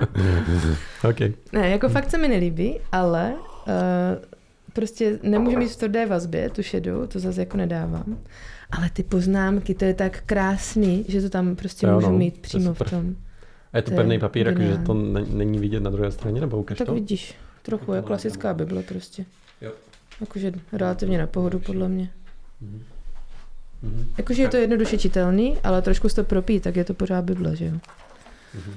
OK. Ne, jako fakt se mi nelíbí, ale uh, prostě nemůžu mít v tvrdé vazbě tu šedou, to zase jako nedávám. Ale ty poznámky, to je tak krásný, že to tam prostě Jo, můžu no, mít to přímo v super. tom. A je to To je pevný papír, jakože to ne- není vidět na druhé straně, nebo ukaž Tak to? vidíš, trochu je klasická Bible prostě. Jo. Jakože relativně na pohodu, podle mě. Mhm. Mhm. Jakože je to jednoduše čitelný, ale trošku se to propí, tak je to pořád Bible, že jo? Mhm.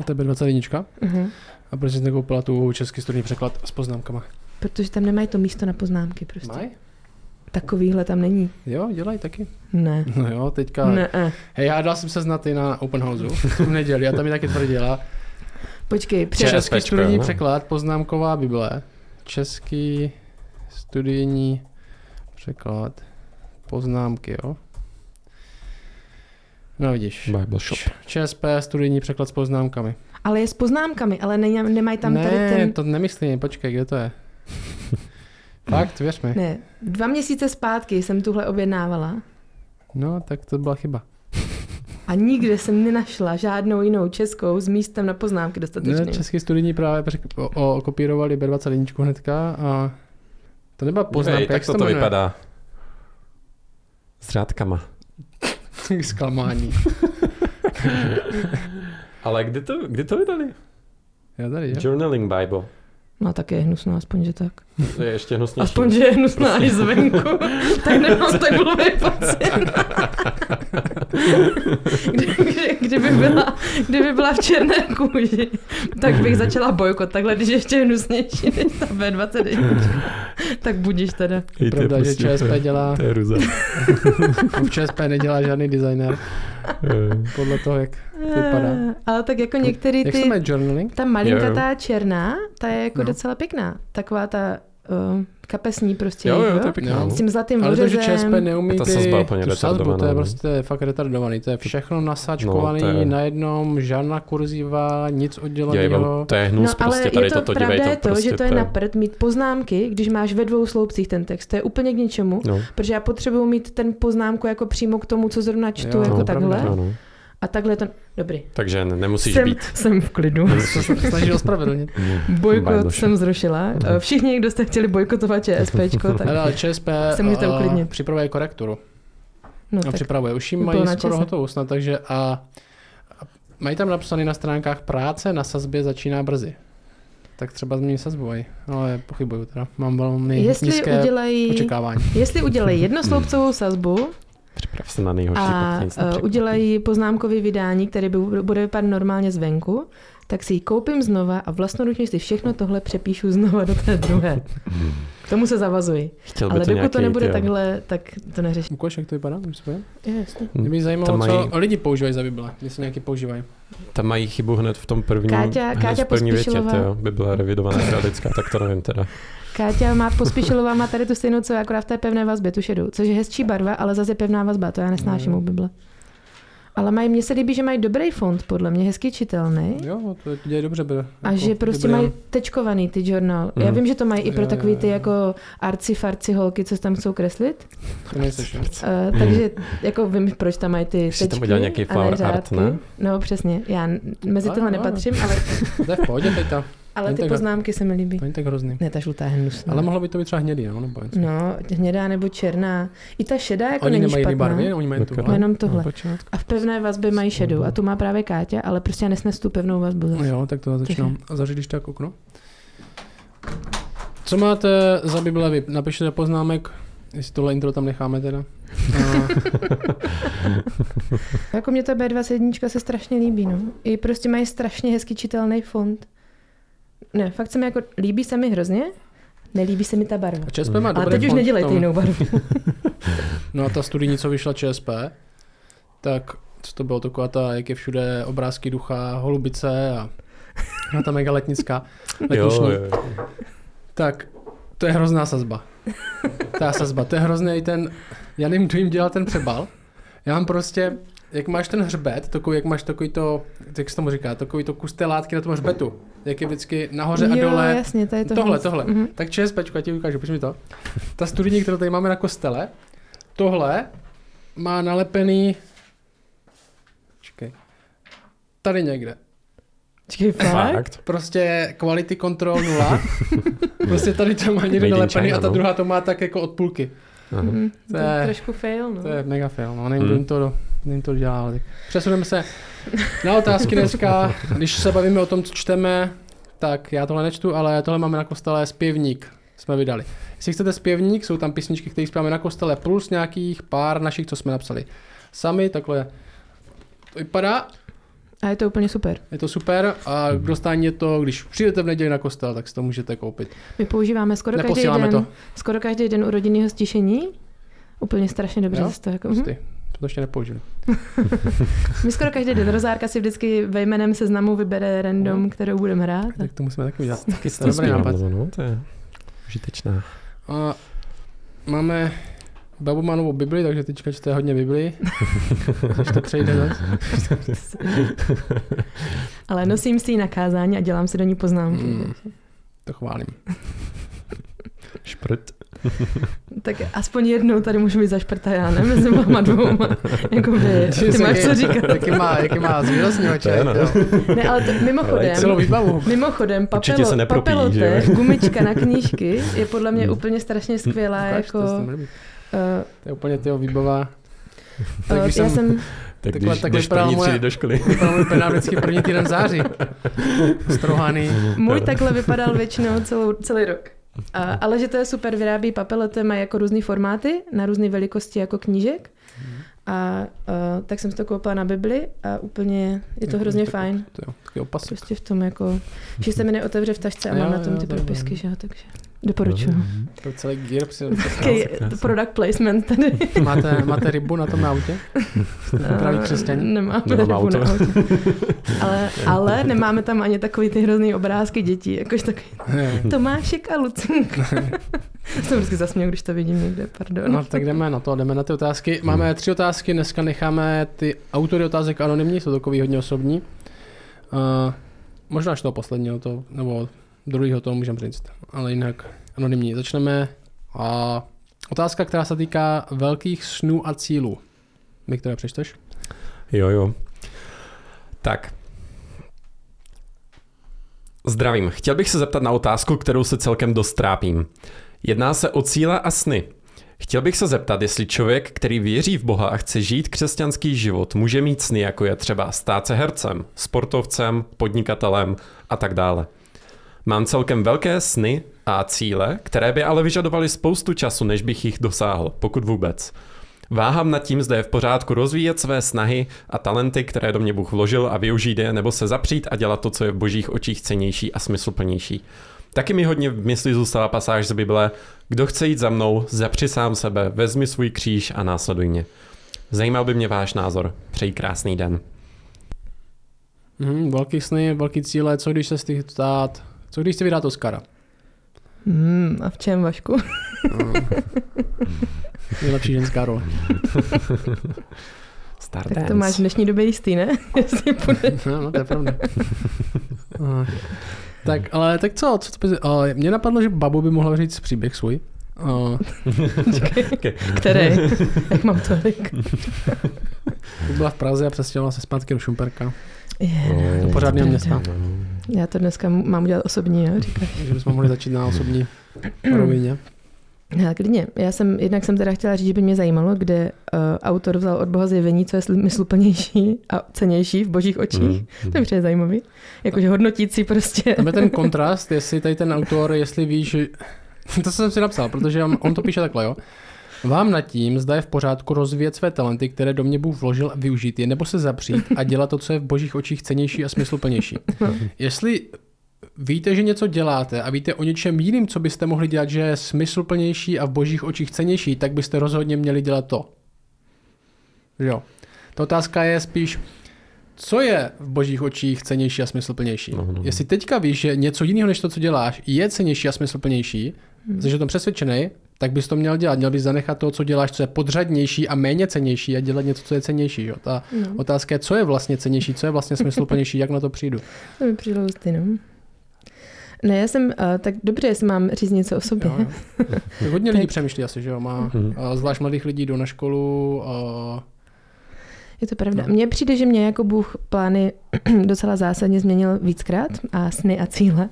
A tebe 21. Mhm. A proč jsi nekoupila tu český studijní překlad s poznámkama? Protože tam nemají to místo na poznámky prostě. Maj? Takovýhle tam není. Jo, dělají taky. Ne. No jo, teďka... Ne. eh. Hej, já dal jsem se znat i na Open Houseu v neděli a tam mi taky tvrdila. Počkej, před... Čes- Český studijní no. překlad, poznámková Bible. Český studijní překlad, poznámky, jo. No vidíš. Bible shop. Č- ČSP studijní překlad s poznámkami. Ale je s poznámkami, ale ne, nemají tam ne, tady ten... to nemyslím, počkej, kde to je? Fakt, věř mi. Ne, dva měsíce zpátky jsem tuhle objednávala No, tak to byla chyba. a nikde jsem nenašla žádnou jinou českou s místem na poznámky Ne, dostatečným. český studijní právě přek- o, o, kopírovali B21 hnedka a to nebyla poznámka, Hej, jak tak se to, to vypadá. S řádkama. Zklamání. Ale kdy to, kdy to vydali? Já tady, jo? Journaling Bible. No tak je hnusná, aspoň že tak. To je ještě hnusnější. Aspoň, že je hnusná i zvenku. tak nemám tak blbý pocit. Kdy, kdy, kdyby, byla, kdyby byla v černé kůži, tak bych začala bojkot. Takhle, když je ještě hnusnější než ta B21. tak budíš teda. Je Pravda, že prostě ČSP dělá, To je ruza. v ČSP nedělá žádný designer, podle toho, jak vypadá. Eh, Ale tak jako některý Jak se ty... jmenuje journaling? Ta malinka, Jo, jo. ta černá, ta je jako No. Docela pěkná. Taková ta uh, kapesní prostě. Jo, jo, jo? to je pěkná. Jo. no. S tím zlatým Ale to, že ČSP neumí ta ty, sazba úplně tu sazbu, to je no. prostě fakt retardovaný. To je všechno nasáčkovaný No, je- na jednom, žádná kurziva, nic odděleného. to je hnus, no, ale prostě tady je to, toto, pravda dívej, je to to, prostě že to je na prd mít poznámky, když máš ve dvou sloupcích ten text. To je úplně k ničemu, No, protože já potřebuji mít ten poznámku jako přímo k tomu, co zrovna čtu, Jo, jako no, takhle. pravda. no, no. A takhle je to... Dobrý. Takže ne- nemusíš jsem, být. jsem v klidu. To se snaží ospravedlnit. Bojkot jsem zrušila. Mhm. Eh, Všichni, kdo jste chtěli bojkotovat ČSPčko, tak Ale ČSP Se můžete eh, uklidnit. připravuje korekturu. no No, tak připravuje. Už jim mají skoro hotovou snad, takže a, a mají tam napsané na stránkách práce na sazbě začíná brzy. Tak třeba změní sazbu, aj. ale pochybuju teda. Mám velmi jestli nízké udělají, očekávání. jestli udělají jednosloupcovou sazbu Připrav se na nejhorší, a uh, nepřekvapí. udělají poznámkový vydání, který by, bude vypadat normálně zvenku, tak si ji koupím znova a vlastnoručně si všechno tohle přepíšu znova do té druhé. K tomu se zavazuji. Chtěl Ale to dokud to nějaký, nebude tyjo. takhle, tak to neřeším. Ukáž, jak to vypadá? Jasně. Mě by zajímalo, mají, co lidi používají za Bible, jestli nějaký používají. tam mají chybu hned v tom prvním, Káťa- Káťa v první větě, tyjo, by byla revidovaná tak to nevím teda. Káťa má pospíšilová, má tady tu stejnou, co já, akorát v té pevné vazbě, tu šedou, což je hezčí barva, ale zase je pevná vazba, to já nesnáším No. u Bible. Ale mají, mně se líbí, že mají dobrý font, podle mě, hezky čitelný. Jo, to děje dobře. Bude. A že prostě mají tečkovaný ty journal. Já Mhm. vím, že to mají i pro Jo, takový jo, ty jo. jako arci farci holky, co tam chcou kreslit. To nejseš. Uh, takže jako vím, proč tam mají ty Už si tam tečky udělal nějaký flower art, ne? No přesně, já mezi tohle ano. nepatřím, ale, To je v pohodě teď tam. Ale ty tak- poznámky se mi líbí. To není tak hrozný. Ne, ta žlutá je hnusná. Ale mohlo by to být třeba hnědý, no, nebo něco. No, hnědá nebo černá. I ta šedá jako Oni není nemají špatná. barvy, oni mají tu. No, jenom tohle. Počátku. A v pevné vazbě mají šedou. A tu má právě Káťa, ale prostě já nesnes tu pevnou vazbu. No Zase. jo, tak to začínám. A zařídíš tak okno? Co máte za Bible vy? Napište do poznámek, jestli tohle intro tam necháme teda. A, Jako mě ta B21 se strašně líbí, no. I prostě mají strašně hezky čitelný font. Ne, fakt se mi jako, líbí se mi hrozně, nelíbí se mi ta barva. a ČSP má Ale dobrý teď už nedělejte jinou barvu. No a ta studijní, co vyšla ČSP, tak co to bylo taková ta, jak je všude obrázky ducha, holubice a, a ta mega letnická. Jo, Letniční. jo, jo. Tak to je hrozná sazba. Ta sazba, to je hrozný ten, já nevím, kdo jim dělal ten přebal. Já mám prostě, jak máš ten hřbet, takový, jak máš takový to, jak se tomu říká, takový to kus té látky na tom hřbetu, jak je vždycky nahoře a jo, dole. jasně, to je to. Tohle, tohle. Mhm. Tak ČSPčku, já ti ukážu, pojď mi to. Ta studijní, kterou tady máme na kostele, tohle má nalepený, čekej, tady někde. Počkej, fakt? Fakt? Prostě quality control nula. prostě tady to má někde nalepený China, a ta no. druhá to má tak jako od půlky. Mhm, to To je- je trošku fail, no. To je mega fail, no, nevím, Hmm. jim to, kdo jim to dělá. ale tak Přesuneme se na otázky dneska. Když se bavíme o tom, co čteme, tak já tohle nečtu, ale tohle máme na kostele zpěvník. Jsme vydali. Jestli chcete zpěvník, jsou tam písničky, které zpíváme na kostele, plus nějakých pár našich, co jsme napsali. Sami takhle to vypadá, A je to úplně super. je to super a k dostání je to, když přijdete v neděli na kostel, tak si to můžete koupit. My používáme skoro každý den, to. skoro každý den u rodinného stišení. Úplně strašně dobře Jo? se to jako... mhm. Ty, to ještě nepoužili. My skoro každý den rozárka si vždycky ve jménem seznamu vybere random, kterou budeme hrát. Tak to musíme taky udělat. Taky To je dobrý nápad. No, to je užitečná. A máme Babumanovou Bibli, takže teďka čte hodně Bibli. Když to přejde zase. Ale nosím si ji na kázání a dělám si do ní poznámky. Mm, to chválím. Šprt. Tak aspoň jednou tady můžu být zašprta já, ne? Mezi váma dvouma. Jakoby, ty máš co říkat. Jaký má, jaký má zvýrazňovače. Je, no. Ne, ale to, mimochodem, Celou výbavu. mimochodem, papelo, se nepropíjí, papelote, že gumička na knížky je podle mě Hmm. úplně strašně skvělá. Ukaž, jako, to, uh, to je úplně tyho výbava. uh, Tak když já jsem, jsem, Tak Takhle- když, takhle když první moje- třídy do školy. vypadal vždycky první týden září. Strohaný. můj takhle vypadal většinou celou, celý rok. A, ale že to je super, vyrábí papelote, mají jako různé formáty, na různé velikosti jako knížek. A uh, tak jsem si to koupila na Bibli a úplně je to Jako hrozně tak- fajn. To jo, taky opasek. Prostě v tom jako, že se mi neotevře v tašce a Jo, mám na jo, tom ty je propisky, že jo, takže doporučuju. To celý gear. krásný. product placement tady. Máte, máte rybu na tom autě? Praví křesťané? Nemáme Nemám rybu auto. na autě. Ale, ale nemáme tam ani takový ty hrozný obrázky dětí, jakož takový Tomášek a Lucinka. Jsem vždycky zasměl, když to vidím někde, pardon. No tak jdeme na to, jdeme na ty otázky. Máme tři otázky, dneska necháme ty autory otázek anonymní, jsou takový hodně osobní. Uh, možná až toho posledního, to, nebo druhého to můžeme říct, ale jinak anonymní. Začneme. A otázka, která se týká velkých snů a cílů. Viktore, přečteš? Jo, jo. Tak. Zdravím. Chtěl bych se zeptat na otázku, kterou se celkem dost trápím. Jedná se o cíle a sny. Chtěl bych se zeptat, jestli člověk, který věří v Boha a chce žít křesťanský život, může mít sny, jako je třeba stát se hercem, sportovcem, podnikatelem a tak dále. Mám celkem velké sny a cíle, které by ale vyžadovaly spoustu času, než bych jich dosáhl, pokud vůbec. Váhám nad tím, zda je v pořádku rozvíjet své snahy a talenty, které do mě Bůh vložil a využít je, nebo se zapřít a dělat to, co je v božích očích cenější a smysluplnější. Taky mi hodně v mysli zůstala pasáž z Bible, kdo chce jít za mnou, zapři sám sebe, vezmi svůj kříž a následuj mě. Zajímal by mě váš názor. Přeji krásný den. Mhm, velký sny, velký cíle, co když se z těch stát, co když se vydat Oscara? Hmm, a v čem, Vašku? Nejlepší ženská role. Star Tak to máš v dnešní době jistý, ne? Jestli půjde. No, no, to je pravda. Tak, ale tak co? co to, uh, mě napadlo, že babu by mohla říct příběh svůj. Uh, Který? Jak mám tolik? byla v Praze a přestěhovala se zpátky do Šumperka. Je, Do pořádného to je města. Já to dneska mám udělat osobní, jo, říkáš. Takže bychom mohli začít na osobní rovině. Já klidně. Já jsem, jednak jsem teda chtěla říct, že by mě zajímalo, kde uh, autor vzal od Boha zjevení, co je smysluplnější a cenější v božích očích. Mm, To je přijde zajímavý. Jakože hodnotící prostě. Tam je ten kontrast, jestli tady ten autor, jestli víš, že... to jsem si napsal, protože on, on to píše takhle, jo. Vám nad tím, zda je v pořádku rozvíjet své talenty, které do mě Bůh vložil a využít je, nebo se zapřít a dělat to, co je v božích očích cenější a smysluplnější. Jestli víte, že něco děláte a víte o něčem jiným, co byste mohli dělat, že je smysluplnější a v božích očích cenější, tak byste rozhodně měli dělat to. Jo. Ta otázka je spíš, co je v božích očích cenější a smysluplnější. No, no. Jestli teďka víš, že něco jiného než to, co děláš, je cenější a smysluplnější, hmm. jsi o tom přesvědčený, tak bys to měl dělat. Měl bys zanechat to, co děláš, co je podřadnější a méně cenější a dělat něco, co je cenější. Jo? Ta No, otázka je, co je vlastně cenější, co je vlastně smysluplnější, jak na to přijdu. to mi přijde hustý, no. Ne, já jsem, uh, tak dobře, jestli mám říct něco o sobě. Jo, jo. Hodně lidí přemýšlí asi, že jo, má, a zvlášť mladých lidí jdou na školu a Je to pravda. Mně přijde, že mě jako Bůh plány docela zásadně změnil víckrát a sny a cíle.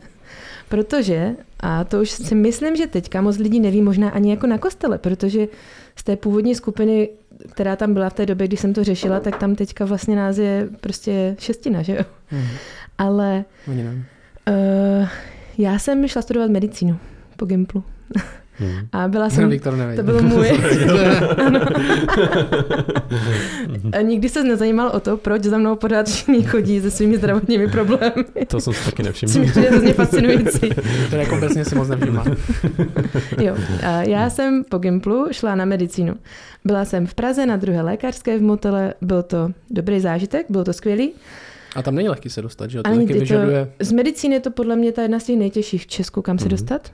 Protože, a to už si myslím, že teďka moc lidí neví možná ani jako na kostele, protože z té původní skupiny, která tam byla v té době, kdy jsem to řešila, tak tam teďka vlastně nás je prostě šestina, že jo? Mhm. Ale uh, já jsem šla studovat medicínu po Gimplu. Hmm. A byla No, jsem... Viktor neví. To bylo můj. A nikdy se nezajímal o to, proč za mnou pořád všichni chodí se svými zdravotními problémy. To jsem si taky nevšiml. přijde hrozně fascinující. To jako obecně si moc nevšimla. Jo, a já jsem po Gimplu šla na medicínu. Byla jsem v Praze na druhé lékařské v Motele, byl to dobrý zážitek, bylo to skvělý. A tam není lehký se dostat, že jo? To taky ty vyžaduje... Z medicíny je to podle mě ta jedna z těch nejtěžších v Česku, kam se Mhm. dostat.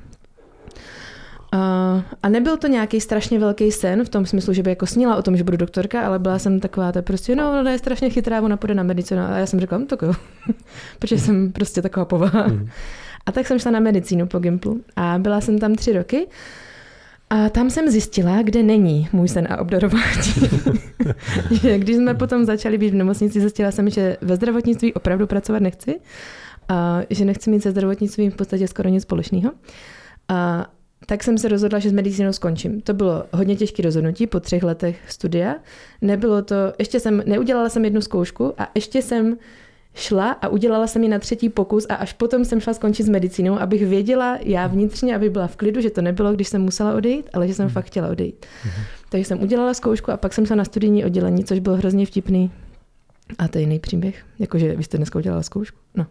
A, a nebyl to nějaký strašně velký sen v tom smyslu, že by jako snila o tom, že budu doktorka, ale byla jsem taková, ta prostě, no, ona je strašně chytrá, ona půjde na medicínu. A já jsem řekla, no tak jo, protože jsem prostě taková povaha. Mhm. A tak jsem šla na medicínu po Gimplu a byla jsem tam tři roky. A tam jsem zjistila, kde není můj sen a obdarování. když jsme potom začali být v nemocnici, zjistila jsem, že ve zdravotnictví opravdu pracovat nechci. A že nechci mít se zdravotnictvím v podstatě skoro nic společného. A tak jsem se rozhodla, že s medicínou skončím. To bylo hodně těžké rozhodnutí po třech letech studia. Nebylo to, ještě jsem, neudělala jsem jednu zkoušku a ještě jsem šla a udělala jsem ji na třetí pokus a až potom jsem šla skončit s medicínou, abych věděla já vnitřně, aby byla v klidu, že to nebylo, když jsem musela odejít, ale že jsem fakt chtěla odejít. Takže jsem udělala zkoušku a pak jsem šla na studijní oddělení, což bylo hrozně vtipný. A to je jiný příběh. Jakože vy jste dneska udělala zkoušku? No.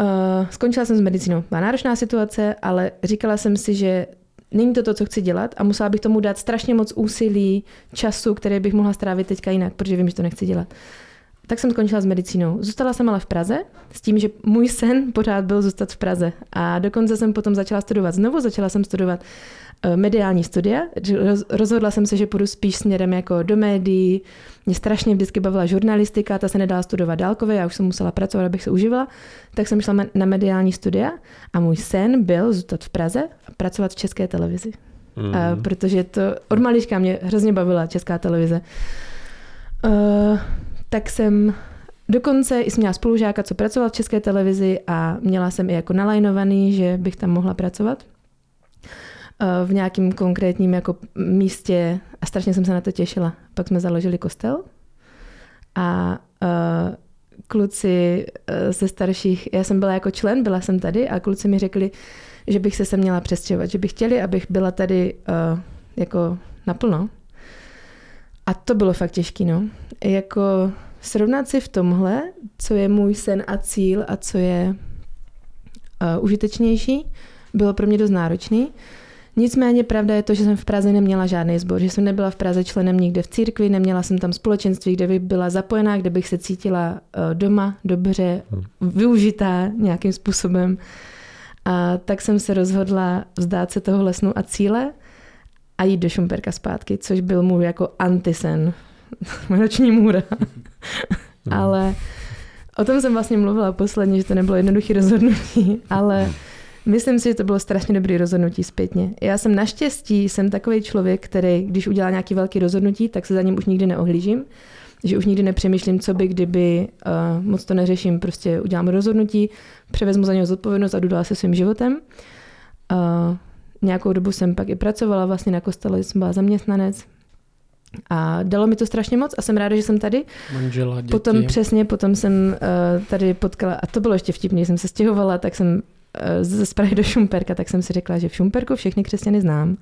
Uh, skončila jsem s medicínou. Byla náročná situace, ale říkala jsem si, že není to to, co chci dělat a musela bych tomu dát strašně moc úsilí, času, které bych mohla strávit teďka jinak, protože vím, že to nechci dělat. Tak jsem skončila s medicínou. Zůstala jsem ale v Praze s tím, že můj sen pořád byl zůstat v Praze. A dokonce jsem potom začala studovat znovu, začala jsem studovat mediální studia. Roz- Rozhodla jsem se, že půjdu spíš směrem jako do médií. Mě strašně vždycky bavila žurnalistika, ta se nedala studovat dálkově, já už jsem musela pracovat, abych se užívala. Tak jsem šla na mediální studia a můj sen byl zůstat v Praze a pracovat v české televizi. Uh, protože to od malička mě hrozně bavila česká televize. Uh, tak jsem dokonce i jsem měla spolužáka, co pracoval v české televizi a měla jsem i jako nalajnovaný, že bych tam mohla pracovat v nějakém konkrétním jako místě a strašně jsem se na to těšila. Pak jsme založili kostel a uh, kluci uh, ze starších, já jsem byla jako člen, byla jsem tady a kluci mi řekli, že bych se sem měla přestěhovat, že by chtěli, abych byla tady uh, jako naplno. A to bylo fakt těžký, no. Jako srovnat si v tomhle, co je můj sen a cíl a co je uh, užitečnější, bylo pro mě dost náročný. Nicméně pravda je to, že jsem v Praze neměla žádný sbor, že jsem nebyla v Praze členem nikde v církvi, neměla jsem tam společenství, kde bych byla zapojená, kde bych se cítila uh, doma, dobře, využitá nějakým způsobem. A tak jsem se rozhodla vzdát se toho snu a cíle a jít do Šumperka zpátky, což byl můj jako antisen, noční můra. ale o tom jsem vlastně mluvila posledně, že to nebylo jednoduché rozhodnutí, ale myslím si, že to bylo strašně dobré rozhodnutí zpětně. Já jsem naštěstí, jsem takový člověk, který, když udělá nějaký velký rozhodnutí, tak se za ním už nikdy neohlížím že už nikdy nepřemýšlím, co by, kdyby, uh, moc to neřeším, prostě udělám rozhodnutí, převezmu za něho zodpovědnost a jdu dál se svým životem. Uh, nějakou dobu jsem pak i pracovala vlastně na kostele, jsem byla zaměstnanec a dalo mi to strašně moc a jsem ráda, že jsem tady. Manžela, děti. Potom přesně, potom jsem uh, tady potkala, a to bylo ještě vtipný, jsem se stěhovala, tak jsem ze Prahy do Šumperka, tak jsem si řekla, že v Šumperku všechny křesťany znám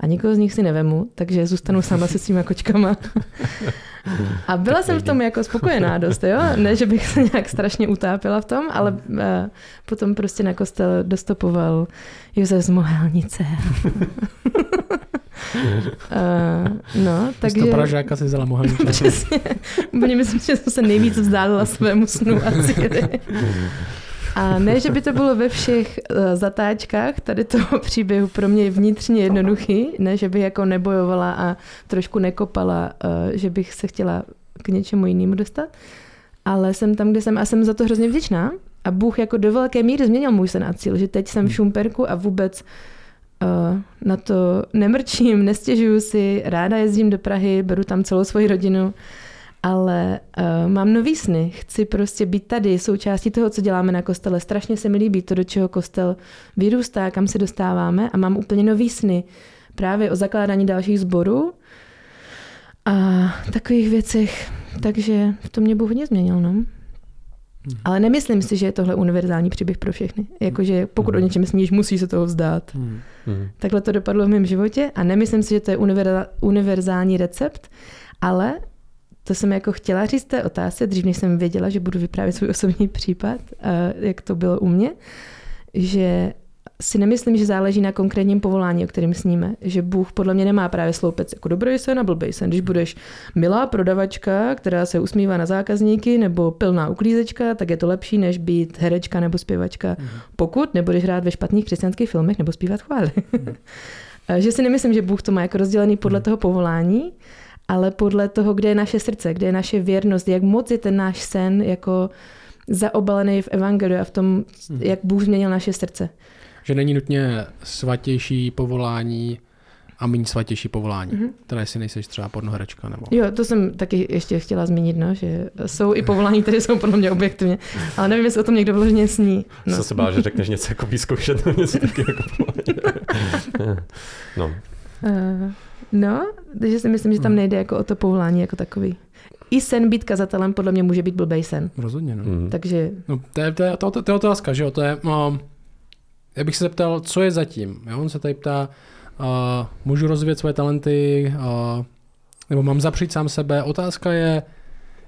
a nikoho z nich si nevemu, takže zůstanu sama se svýma kočkama. A byla jsem v tom jako spokojená dost, jo? Ne, že bych se nějak strašně utápila v tom, ale uh, potom prostě na kostel dostopoval Josef z Mohelnice. uh, no, Takže... takže... Pražáka si vzala mohelničku. Přesně. Úplně myslím, že jsem se nejvíc vzdálila svému snu a cíli. A ne, že by to bylo ve všech uh, zatáčkách tady toho příběhu pro mě vnitřně jednoduchý, ne, že bych jako nebojovala a trošku nekopala, uh, že bych se chtěla k něčemu jinému dostat, ale jsem tam, kde jsem a jsem za to hrozně vděčná. A Bůh jako do velké míry změnil můj sen a cíl, že teď jsem v Šumperku a vůbec uh, na to nemrčím, nestěžuju si, ráda jezdím do Prahy, beru tam celou svoji rodinu ale uh, mám nový sny. Chci prostě být tady, součástí toho, co děláme na kostele. Strašně se mi líbí to, do čeho kostel vyrůstá, kam se dostáváme a mám úplně nový sny právě o zakládání dalších sborů a takových věcech. Takže to mě Bůh hodně změnil, no. Hmm. Ale nemyslím si, že je tohle univerzální příběh pro všechny. Jakože pokud o něčem sníš, musí se toho vzdát. Hmm. Takhle to dopadlo v mém životě a nemyslím si, že to je univerzální recept, ale to jsem jako chtěla říct té otázce, dřív než jsem věděla, že budu vyprávět svůj osobní případ, jak to bylo u mě, že si nemyslím, že záleží na konkrétním povolání, o kterém sníme. Že Bůh podle mě nemá právě sloupec jako dobrý sen a blbý sen. Když budeš milá prodavačka, která se usmívá na zákazníky, nebo pilná uklízečka, tak je to lepší, než být herečka nebo zpěvačka. Mm. Pokud nebudeš hrát ve špatných křesťanských filmech nebo zpívat chvály. Mm. že si nemyslím, že Bůh to má jako rozdělený podle mm. toho povolání, ale podle toho, kde je naše srdce, kde je naše věrnost, jak moc je ten náš sen jako zaobalený v evangeliu a v tom, mm. jak Bůh změnil naše srdce že není nutně svatější povolání a méně svatější povolání, mm-hmm. které si nejseš třeba pornoherečka nebo... Jo, to jsem taky ještě chtěla zmínit, no, že jsou i povolání, které jsou podle mě objektivně, ale nevím, jestli o tom někdo vložně sní. No. Jsem se bál, že řekneš něco jako vyzkoušet, něco taky jako povolání. no. Uh, no, takže si myslím, že tam hmm. nejde jako o to povolání jako takový. I sen být kazatelem podle mě může být blbej sen. Rozhodně, no. Mm. Takže... No, to je, to, je, to, to je otázka, že jo, to je... Um, já bych se zeptal, co je zatím. Jo? On se tady ptá, uh, můžu rozvíjet své talenty, uh, nebo mám zapřít sám sebe. Otázka je,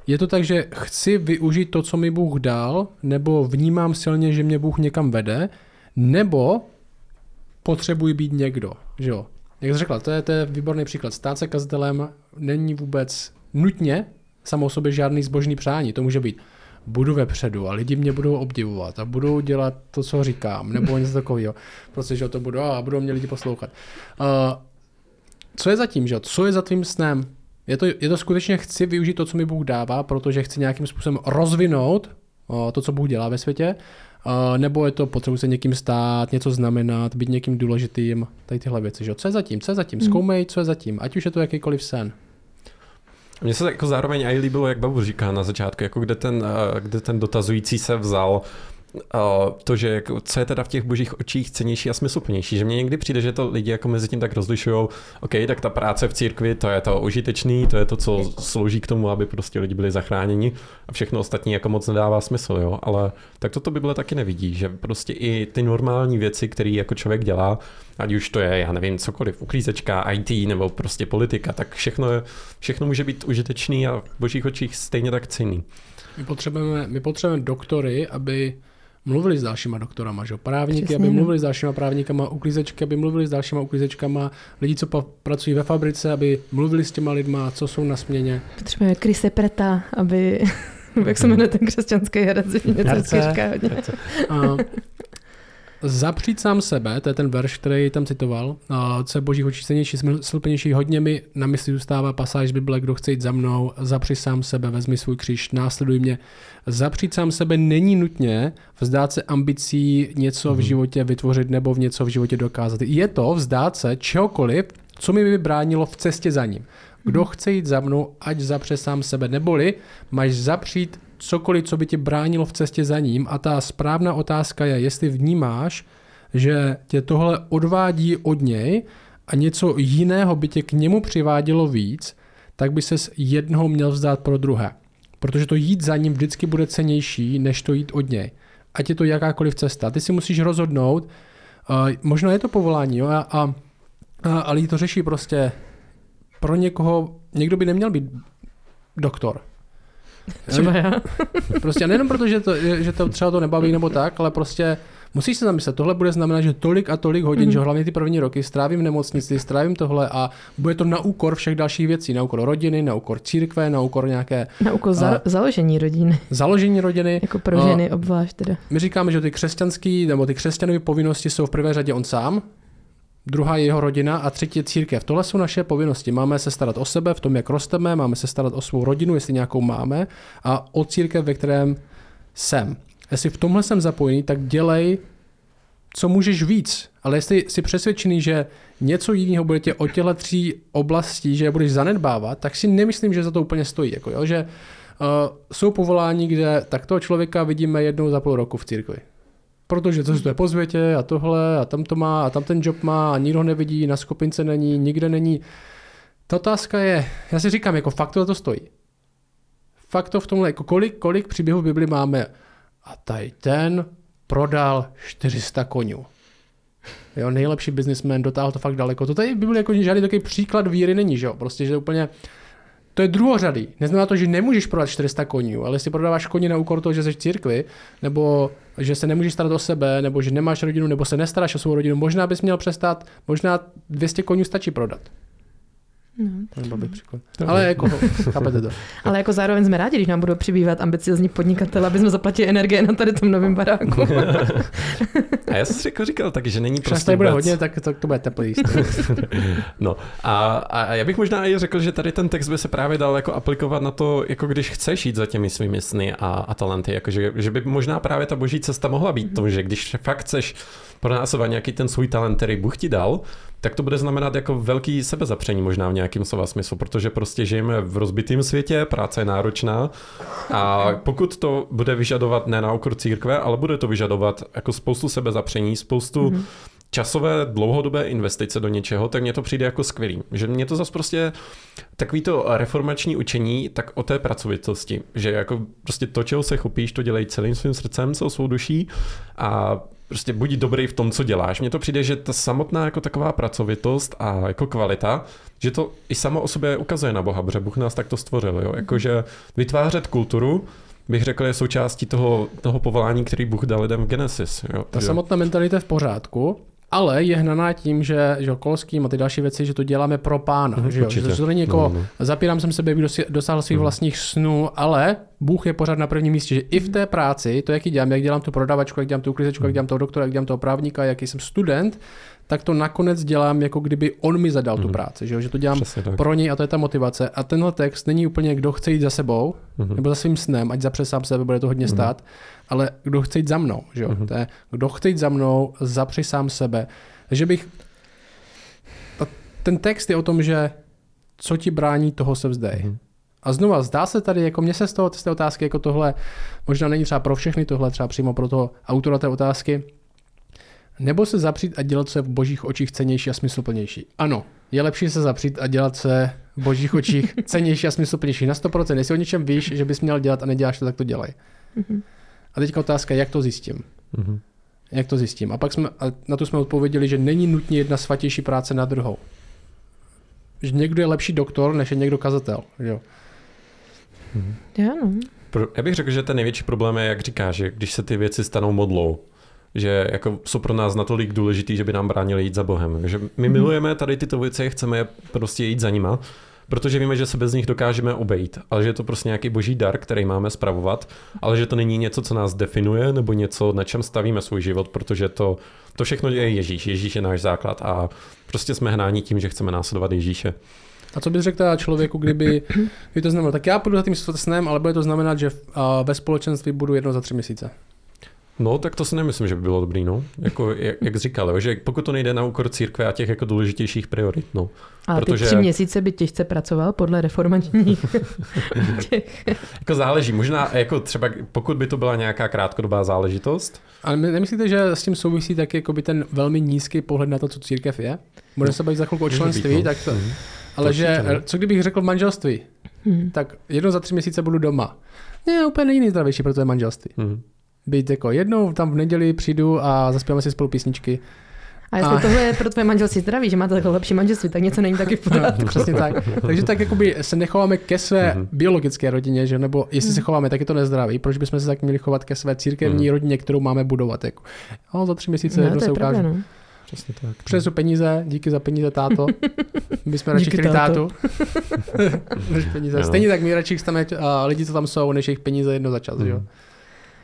je to tak, že chci využít to, co mi Bůh dal, nebo vnímám silně, že mě Bůh někam vede, nebo potřebuji být někdo, že jo? Jak jsi řekla, to je, to je výborný příklad. Stát se kazatelem není vůbec nutně samo o sobě žádný zbožný přání. To může být budu vepředu a lidi mě budou obdivovat a budou dělat to, co říkám, nebo něco takového. Prostě, že to budu a budou mě lidi poslouchat. Uh, co je za tím, že? Co je za tvým snem? Je to, je to skutečně chci využít to, co mi Bůh dává, protože chci nějakým způsobem rozvinout uh, to, co Bůh dělá ve světě, uh, nebo je to potřebuji se někým stát, něco znamenat, být někým důležitým, tady tyhle věci, že? Co je zatím? Co je zatím? Hmm. Zkoumej, co je zatím, ať už je to jakýkoliv sen. Mně se jako zároveň i líbilo, jak Babu říká na začátku, jako kde ten, eh, kde ten dotazující se vzal to, že jako, co je teda v těch božích očích cenější a smysluplnější. Že mně někdy přijde, že to lidi jako mezi tím tak rozlišují, OK, tak ta práce v církvi, to je to užitečný, to je to, co slouží k tomu, aby prostě lidi byli zachráněni a všechno ostatní jako moc nedává smysl, jo. Ale tak toto Bible taky nevidí, že prostě i ty normální věci, které jako člověk dělá, ať už to je, já nevím, cokoliv, uklízečka, IT nebo prostě politika, tak všechno, všechno může být užitečný a v božích očích stejně tak cený. My potřebujeme, my potřebujeme doktory, aby mluvili s dalšíma doktorama, že? právníky, Přesně, aby mluvili s dalšíma právníkama, uklízečky, aby mluvili s dalšíma uklízečkama, lidi, co pa- pracují ve fabrice, aby mluvili s těma lidma, co jsou na směně. Potřebujeme Krise Preta, aby, jak se jmenuje ten křesťanský herec, něco říká hodně. Zapřít sám sebe, to je ten verš, který tam citoval, co je boží očí cenější, smysluplnější, hodně mi na mysli zůstává pasáž Bible, kdo chce jít za mnou, zapři sám sebe, vezmi svůj kříž, následuj mě. Zapřít sám sebe není nutně vzdát se ambicí něco v mhm. životě vytvořit nebo v něco v životě dokázat. Je to vzdát se čehokoliv, co mi by bránilo v cestě za ním. Kdo mhm. chce jít za mnou, ať zapře sám sebe, neboli máš zapřít cokoliv, co by tě bránilo v cestě za ním. A ta správná otázka je, jestli vnímáš, že tě tohle odvádí od něj a něco jiného by tě k němu přivádělo víc, tak by ses jednoho měl vzdát pro druhé. Protože to jít za ním vždycky bude cenější, než to jít od něj. Ať je to jakákoliv cesta. Ty si musíš rozhodnout, uh, možná je to povolání, jo, a, a, a, a lidi to řeší prostě pro někoho, někdo by neměl být doktor. Třeba já. prostě nejenom proto, že to, že to třeba to nebaví nebo tak, ale prostě musíš se zamyslet, tohle bude znamenat, že tolik a tolik hodin, mm. že hlavně ty první roky strávím v nemocnici, strávím tohle a bude to na úkor všech dalších věcí, na úkor rodiny, na úkor církve, na úkor nějaké... Na úkor za, a, založení rodiny. Založení rodiny. Jako pro ženy obvlášť teda. My říkáme, že ty křesťanské nebo ty křesťanové povinnosti jsou v prvé řadě on sám, druhá je jeho rodina a třetí je církev. Tohle jsou naše povinnosti. Máme se starat o sebe v tom, jak rosteme, máme se starat o svou rodinu, jestli nějakou máme, a o církev, ve kterém jsem. Jestli v tomhle jsem zapojený, tak dělej co můžeš víc, ale jestli jsi přesvědčený, že něco jiného bude tě o těchto tří oblastí, že je budeš zanedbávat, tak si nemyslím, že za to úplně stojí. Jako, jo? Že uh, jsou povolání, kde tak toho člověka vidíme jednou za půl roku v církvi. Protože to je po světě a tohle a tam to má a tam ten job má a nikdo nevidí, na skupince není, nikde není. Ta otázka je, já si říkám, jako fakt to to stojí. Fakt to v tomhle, jako kolik, kolik příběhů v Bibli máme a tady ten prodal 400 konňů. Jo, nejlepší businessman, dotáhl to fakt daleko. To tady by byl jako žádný takový příklad víry není, že jo? Prostě, že úplně to je druhořadý. Neznamená to, že nemůžeš prodat 400 koní, ale jestli prodáváš koně na úkor toho, že jsi v církvi, nebo že se nemůžeš starat o sebe, nebo že nemáš rodinu, nebo se nestaráš o svou rodinu, možná bys měl přestat, možná 200 koní stačí prodat. No, to byl bych příklad. Ale jako, chápete to. Ale jako zároveň jsme rádi, když nám budou přibývat ambiciozní podnikatele, aby jsme zaplatili energie na tady tom novém baráku. a já jsem si jako říkal tak, že není prostě bude hodně, tak to, to bude teplý. no a, a, já bych možná i řekl, že tady ten text by se právě dal jako aplikovat na to, jako když chceš jít za těmi svými sny a, a talenty, jako že, že by možná právě ta boží cesta mohla být to, že když fakt chceš pronásovat nějaký ten svůj talent, který Bůh ti dal, tak to bude znamenat jako velký sebezapření možná v nějakém slova smyslu, protože prostě žijeme v rozbitém světě, práce je náročná a pokud to bude vyžadovat ne na úkor církve, ale bude to vyžadovat jako spoustu sebezapření, spoustu mm-hmm časové dlouhodobé investice do něčeho, tak mně to přijde jako skvělý. Že mě to zase prostě takový to reformační učení, tak o té pracovitosti, že jako prostě to, čeho se chopíš, to dělej celým svým srdcem, celou svou duší a prostě buď dobrý v tom, co děláš. Mně to přijde, že ta samotná jako taková pracovitost a jako kvalita, že to i samo o sobě ukazuje na Boha, protože Bůh nás takto stvořil. Jo? Jakože vytvářet kulturu, bych řekl, je součástí toho, toho povolání, který Bůh dal lidem v Genesis. Jo? Ta samotná mentalita je v pořádku, ale je hnaná tím, že, že Kolským a ty další věci, že to děláme pro pána. Mm, že, jo? že to není jako, no, no. zapírám jsem sebe, dosáhl svých mm. vlastních snů, ale Bůh je pořád na prvním místě, že i v té práci, to jaký dělám, jak dělám tu prodavačku, jak dělám tu uklízečku, mm. jak dělám toho doktora, jak dělám toho právníka, jaký jsem student, tak to nakonec dělám, jako kdyby on mi zadal mm. tu mhm. práci, že, jo? že to dělám pro něj a to je ta motivace. A tenhle text není úplně, kdo chce jít za sebou, mm. nebo za svým snem, ať zapře sám sebe, bude to hodně mm. stát, ale kdo chce jít za mnou, že jo? Mm. To je, kdo chce jít za mnou, zapři sám sebe. Takže bych, ten text je o tom, že co ti brání, toho se vzdej. Mm. A znova, zdá se tady, jako mě se z toho z té otázky, jako tohle, možná není třeba pro všechny tohle, třeba přímo pro toho autora té otázky, nebo se zapřít a dělat se v božích očích cenější a smysluplnější. Ano, je lepší se zapřít a dělat se v božích očích cenější a smysluplnější na 100%. Jestli o něčem víš, že bys měl dělat a neděláš to, tak to dělej. Mm-hmm. A teďka otázka, jak to zjistím. Mm-hmm. Jak to zjistím? A pak jsme, a na to jsme odpověděli, že není nutně jedna svatější práce na druhou. Že někdo je lepší doktor, než je někdo kazatel. Jo. Mm-hmm. Já, no. Já bych řekl, že ten největší problém je, jak říkáš, že když se ty věci stanou modlou, že jako jsou pro nás natolik důležitý, že by nám bránili jít za Bohem. Že my mm-hmm. milujeme tady tyto věci, chceme prostě jít za nima, protože víme, že se bez nich dokážeme obejít, ale že je to prostě nějaký boží dar, který máme spravovat, ale že to není něco, co nás definuje, nebo něco, na čem stavíme svůj život, protože to, to všechno je Ježíš. Ježíš je náš základ a prostě jsme hnáni tím, že chceme následovat Ježíše. A co bys řekl člověku, kdyby, kdyby to znamenalo, tak já půjdu za tím snem, ale bude to znamenat, že ve společenství budu jedno za tři měsíce. No, tak to si nemyslím, že by bylo dobrý, no. Jako, jak, jak říkal, že pokud to nejde na úkor církve a těch jako důležitějších priorit, no. A Protože... ty tři měsíce by těžce pracoval podle reformačních Jako záleží, možná jako třeba pokud by to byla nějaká krátkodobá záležitost. Ale nemyslíte, že s tím souvisí taky jako by ten velmi nízký pohled na to, co církev je? Budeme se bavit za chvilku o členství, no. tak to... Mm. Ale to že, co kdybych řekl manželství? Hmm. Tak jedno za tři měsíce budu doma. Ne, úplně jiný zdravější, protože je manželství. Hmm být jako jednou tam v neděli přijdu a zaspíváme si spolu písničky. A jestli a... tohle je pro tvoje manželství zdraví, že máte takhle lepší manželství, tak něco není taky v pořádku. Přesně tak. Takže tak jakoby se nechováme ke své mm-hmm. biologické rodině, že nebo jestli se mhm. chováme, tak je to nezdraví. Proč bychom se tak měli chovat ke své církevní mm. rodině, kterou máme budovat? Jako. No, za tři měsíce no, jedno se ukáže. No. Přesně tak. Přinesu peníze, díky za peníze, táto. My jsme radši chtěli tátu. než peníze. Stejně tak my radši chceme uh, lidi, co tam jsou, než jejich peníze jedno za čas. Mm. Že?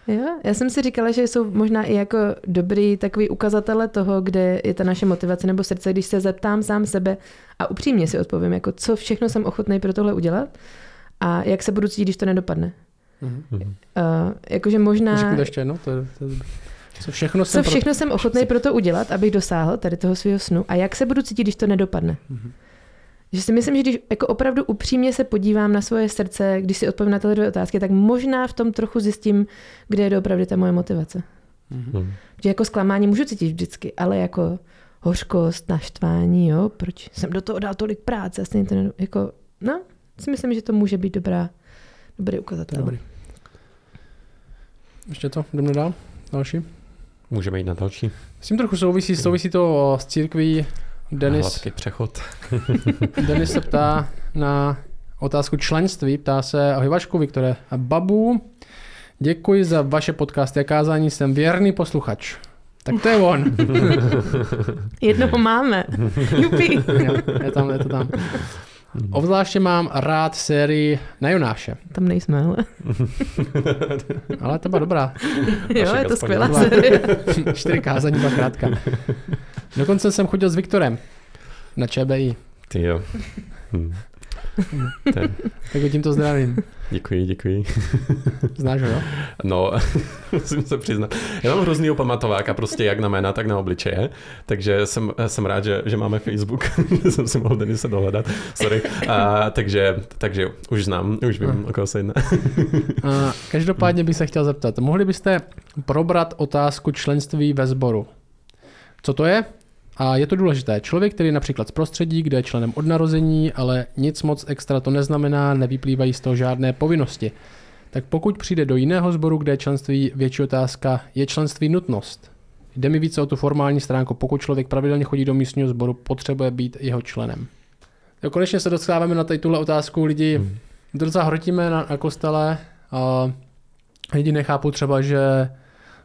Jo, já jsem si říkala, že jsou možná i jako dobrý takový ukazatele toho, kde je ta naše motivace nebo srdce, když se zeptám sám sebe a upřímně si odpovím, jako co všechno jsem ochotný pro tohle udělat a jak se budu cítit, když to nedopadne. Mm-hmm. Uh, jakože možná... ještě, no, to je, to je... Co všechno Co jsem pro- všechno jsem ochotný pro to udělat, abych dosáhl tady toho svého snu a jak se budu cítit, když to nedopadne. Mhm. Že si myslím, že když jako opravdu upřímně se podívám na svoje srdce, když si odpovím na tyhle dvě otázky, tak možná v tom trochu zjistím, kde je doopravdy ta moje motivace. Hmm. Že jako zklamání můžu cítit vždycky, ale jako hořkost, naštvání, jo, proč jsem do toho dal tolik práce, a stejně to nedo... jako, no, si myslím, že to může být dobrá, dobrý ukazatel. dobrý. Ještě to, jdeme dál. Další. Můžeme jít na další. S tím trochu souvisí, souvisí to o, s církví. Denis, Hladký přechod. Denis se ptá na otázku členství. Ptá se, ahoj Vašku, Viktore. A babu, děkuji za vaše podcasty a kázání, jsem věrný posluchač. Tak to je on. Jednoho máme. Jupi. Jo, je, tam, je to tam. Obzvláště mám rád sérii na Jonáše. Tam nejsme, ale. Ale to byla dobrá. jo, je to skvělá série. Čtyři kázání, byla krátká. Dokonce jsem chodil s Viktorem na ČBI. Ty jo. Hm. Tak ho tímto zdravím. Děkuji, děkuji. Znáš ho, jo? No, musím se přiznat. Já mám hrozný pamatováka prostě jak na jména, tak na obličeje, takže jsem, jsem rád, že, že máme Facebook, že jsem si mohl Denise dohledat, sorry. A, takže, takže už znám, už vím, o koho se jedná. A každopádně bych se chtěl zeptat, mohli byste probrat otázku členství ve sboru? Co to je? A je to důležité. Člověk, který je například z prostředí, kde je členem od narození, ale nic moc extra to neznamená, nevyplývají z toho žádné povinnosti. Tak pokud přijde do jiného sboru, kde je členství větší otázka, je členství nutnost? Jde mi více o tu formální stránku. Pokud člověk pravidelně chodí do místního sboru, potřebuje být jeho členem. Jo, konečně se dostáváme na tady tuhle otázku. Lidi Hmm. docela hrotíme na, na kostele a lidi nechápou třeba, že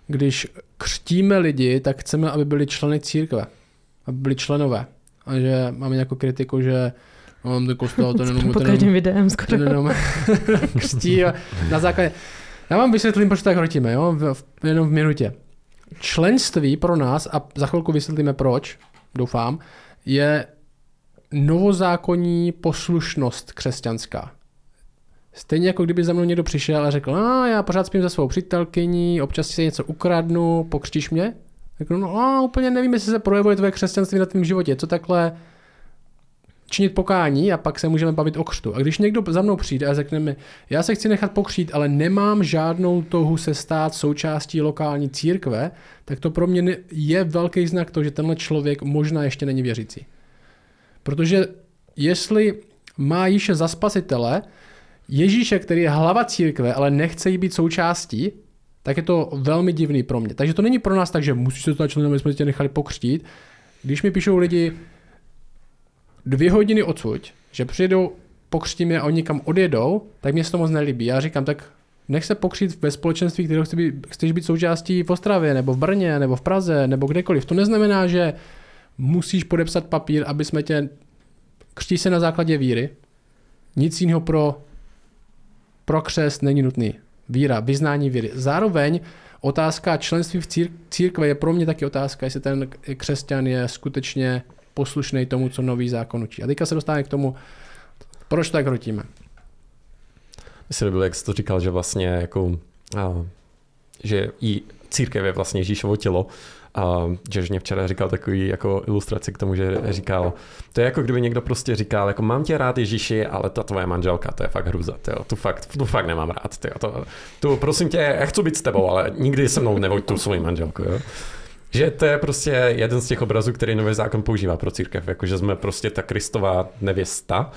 když křtíme lidi, tak chceme, aby byli členy církve, byli členové. A že máme nějakou kritiku, že no, ten kostel, ten jenom, po každém videem skoro. ten jenom křtí a na základě. Já vám vysvětlím, proč tak hrotíme, jo? V, v, jenom v minutě. Členství pro nás, a za chvilku vysvětlíme proč, doufám, je novozákonní poslušnost křesťanská. Stejně jako kdyby za mnou někdo přišel a řekl, a já pořád spím se svou přítelkyní, občas si něco ukradnu, pokřtíš mě? Řeknu, no a úplně nevím, jestli se projevuje tvoje křesťanství na tvém životě, co takhle činit pokání a pak se můžeme bavit o křtu. A když někdo za mnou přijde a řekne mi, já se chci nechat pokřít, ale nemám žádnou touhu se stát součástí lokální církve, tak to pro mě je velký znak toho, že tenhle člověk možná ještě není věřící. Protože jestli má Ježíše za spasitele, Ježíše, který je hlava církve, ale nechce jí být součástí, tak je to velmi divný pro mě. Takže to není pro nás tak, že musíš se stát členem, jsme tě nechali pokřtít. Když mi píšou lidi dvě hodiny odsud, že přijedou, pokřtím je a oni někam odjedou, tak mě se to moc nelíbí. Já říkám, tak nech se pokřít ve společenství, kterého chci být, chceš být součástí v Ostravě, nebo v Brně, nebo v Praze, nebo kdekoliv. To neznamená, že musíš podepsat papír, aby jsme tě křtí se na základě víry. Nic jiného pro, pro křest není nutný. Víra, vyznání víry. Zároveň otázka členství v cír- církve je pro mě taky otázka, jestli ten křesťan je skutečně poslušný tomu, co nový zákon učí. A teďka se dostáváme k tomu, proč tak hrotíme. Mně se líbilo, jak jsi to říkal, že vlastně jako, a, že i církev je vlastně Ježíšovo tělo. A že mě včera říkal takový jako ilustraci k tomu, že říkal, to je jako kdyby někdo prostě říkal, jako mám tě rád Ježíši, ale ta tvoje manželka, to je fakt hruza, tyjo, tu fakt, tu fakt nemám rád, tyjo, to, tu prosím tě, já chci být s tebou, ale nikdy se mnou nevoď tu svoji manželku, jo. Že to je prostě jeden z těch obrazů, který nový zákon používá pro církev, jako že jsme prostě ta Kristová nevěsta.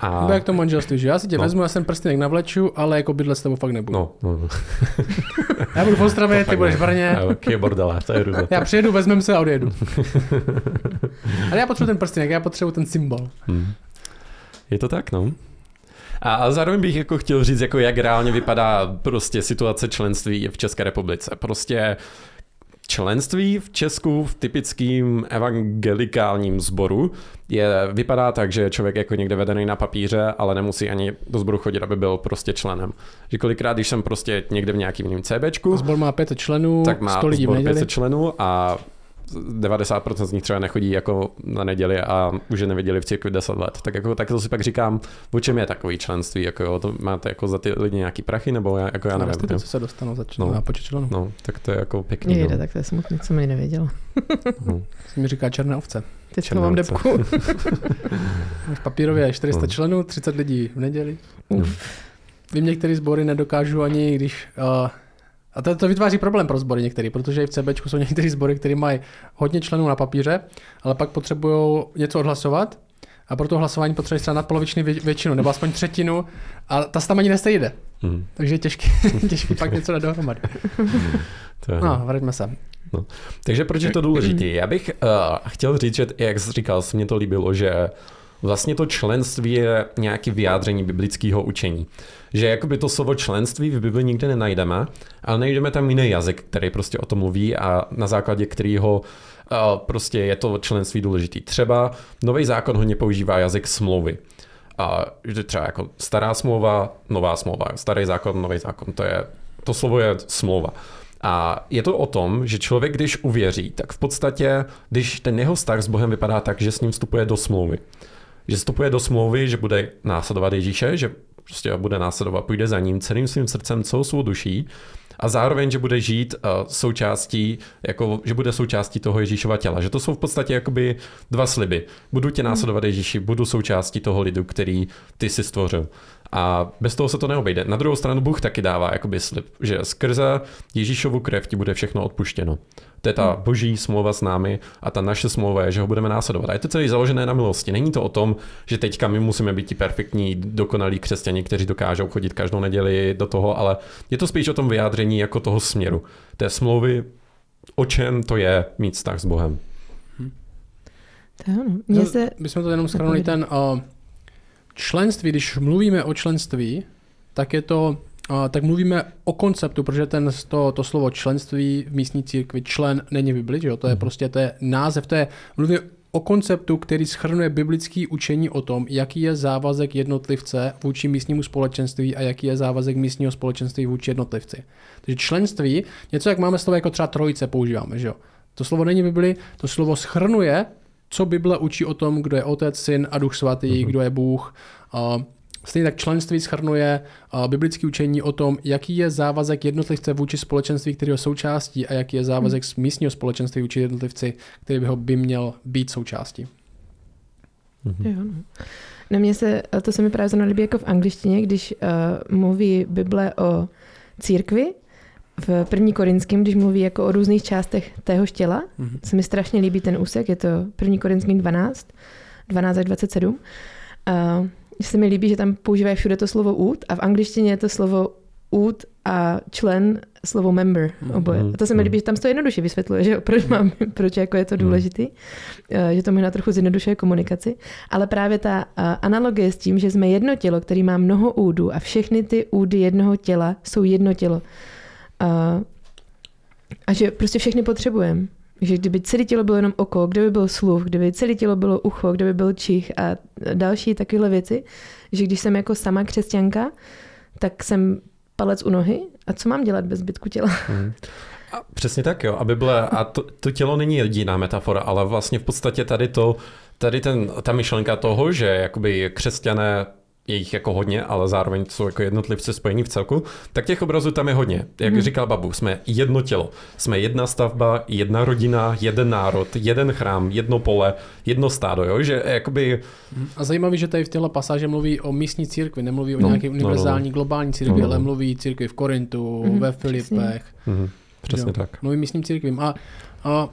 A... Nebo jak to manželství, že já si tě No. vezmu, já jsem prstenek navleču, ale jako bydlet s tebou fakt nebudu. No, no, no. Já budu v Ostravě, ty budeš v Brně. Je bordelář, to je hruza. Já přijedu, vezmeme se a odjedu. Ale já potřebuji ten prstenek, já potřebuji ten symbol. Hmm. Je to tak, no. A, a zároveň bych jako chtěl říct, jako jak reálně vypadá prostě situace členství v České republice. Prostě členství v Česku v typickým evangelikálním sboru je, vypadá tak, že je člověk jako někde vedený na papíře, ale nemusí ani do sboru chodit, aby byl prostě členem. Že kolikrát, když jsem prostě někde v nějakým jiném CBčku, Zbor má pět členů, tak má 100 lidí v sbor neděli. 500 členů a 90% z nich třeba nechodí jako na neděli a už je neviděli v církvi 10 let. Tak jako tak to si pak říkám, o čem je takový členství, jako jo, to máte jako za ty lidi nějaký prachy, nebo já, jako já nevím. co se dostanou za No. no. na počet členů. No, tak to je jako pěkný. Jde, no. tak to je smutný, co mi nevěděl. No. To mi říká černé ovce. Teď mám depku. Máš papírově 400 No. členů, 30 lidí v neděli. Uf. Vím, některé sbory nedokážu ani, když... Uh, a to, to vytváří problém pro sbory některý, protože i v CBčku jsou některé sbory, které mají hodně členů na papíře, ale pak potřebují něco odhlasovat a pro to hlasování potřebují třeba nadpoloviční vě- většinu, nebo aspoň třetinu a ta se tam ani nestejde. Mhm. Takže je těžký, těžký pak něco dát dohromady. No, vraťme se. Takže proč je to důležité? Já bych uh, chtěl říct, že jak jsi říkal, se mně to líbilo, že vlastně to členství je nějaké vyjádření biblického učení. Že jakoby to slovo členství v Bibli nikde nenajdeme, ale najdeme tam jiný jazyk, který prostě o tom mluví a na základě kterého uh, prostě je to členství důležitý. Třeba Nový zákon hodně používá jazyk smlouvy. A že třeba jako stará smlouva, nová smlouva, starý zákon, nový zákon, to je, to slovo je smlouva. A je to o tom, že člověk, když uvěří, tak v podstatě, když ten jeho vztah s Bohem vypadá tak, že s ním vstupuje do smlouvy. Že vstupuje do smlouvy, že bude následovat Ježíše, že prostě bude následovat, půjde za ním celým svým srdcem, celou svou duší a zároveň, že bude žít uh, součástí, jako, že bude součástí toho Ježíšova těla. Že to jsou v podstatě jakoby dva sliby. Budu tě následovat Ježíši, budu součástí toho lidu, který ty si stvořil. A bez toho se to neobejde. Na druhou stranu Bůh taky dává jakoby slib, že skrze Ježíšovu krev ti bude všechno odpuštěno. To je ta boží smlouva s námi a ta naše smlouva je, že ho budeme následovat. A je to celý založené na milosti. Není to o tom, že teďka my musíme být ti perfektní, dokonalí křesťani, kteří dokážou chodit každou neděli do toho, ale je to spíš o tom vyjádření jako toho směru. Té smlouvy, o čem to je mít vztah s Bohem. To ano. Mně No, se... My jsme to jenom schrnuli ten uh, členství, když mluvíme o členství, tak je to, tak mluvíme o konceptu, protože ten, to, to slovo členství v místní církvi, člen není v Bibli, že jo? to je prostě, to je název, to je, mluvíme o konceptu, který schrnuje biblický učení o tom, jaký je závazek jednotlivce vůči místnímu společenství a jaký je závazek místního společenství vůči jednotlivci. Takže členství, něco jak máme slovo jako třeba trojice používáme, že jo? To slovo není v Bibli, to slovo schrnuje, co Bible učí o tom, kdo je Otec, Syn a Duch Svatý, mm-hmm. kdo je Bůh. Uh, Stejně tak členství schrnuje uh, biblické učení o tom, jaký je závazek jednotlivce vůči společenství, kterého součástí a jaký je závazek z místního společenství vůči jednotlivci, který by ho by měl být součástí. Jo, no. Na mě se, to se mi právě zrovna líbí jako v angličtině, když uh, mluví Bible o církvi, v první korinským, když mluví jako o různých částech téhož těla, Mhm. se mi strašně líbí ten úsek, je to první korinským 12, 12 až 27. Uh, se mi líbí, že tam používají všude to slovo út a v angličtině je to slovo út a člen slovo member oboje. A to se mi líbí, že tam to jednoduše vysvětluje, že proč, mám, proč jako je to důležitý, uh, že to možná trochu zjednodušuje komunikaci. Ale právě ta uh, analogie s tím, že jsme jedno tělo, který má mnoho údů a všechny ty údy jednoho těla jsou jedno tělo. Uh, a že prostě všechny potřebujeme. Že kdyby celé tělo bylo jenom oko, kdyby byl sluch, kdyby celé tělo bylo ucho, kdyby byl čich a další takovéhle věci, že když jsem jako sama křesťanka, tak jsem palec u nohy a co mám dělat bez zbytku těla? Mhm. A přesně tak, jo. A Bible, a to, to tělo není jediná metafora, ale vlastně v podstatě tady to, tady ten, ta myšlenka toho, že jakoby křesťané je jich jako hodně, ale zároveň jsou jako jednotlivci spojení v celku, tak těch obrazů tam je hodně. Jak Mhm. říkal Babu, jsme jedno tělo, jsme jedna stavba, jedna rodina, jeden národ, jeden chrám, jedno pole, jedno stádo, jo? že jakoby A zajímavý, že tady v téhle pasáže mluví o místní církvi, nemluví o No, nějaké no, univerzální no. globální církvi, No, no, ale no. mluví církvi v Korintu, Mhm, ve přesně. Filipech. mhm, přesně Jo. tak. Mluví místním církvím. A, a,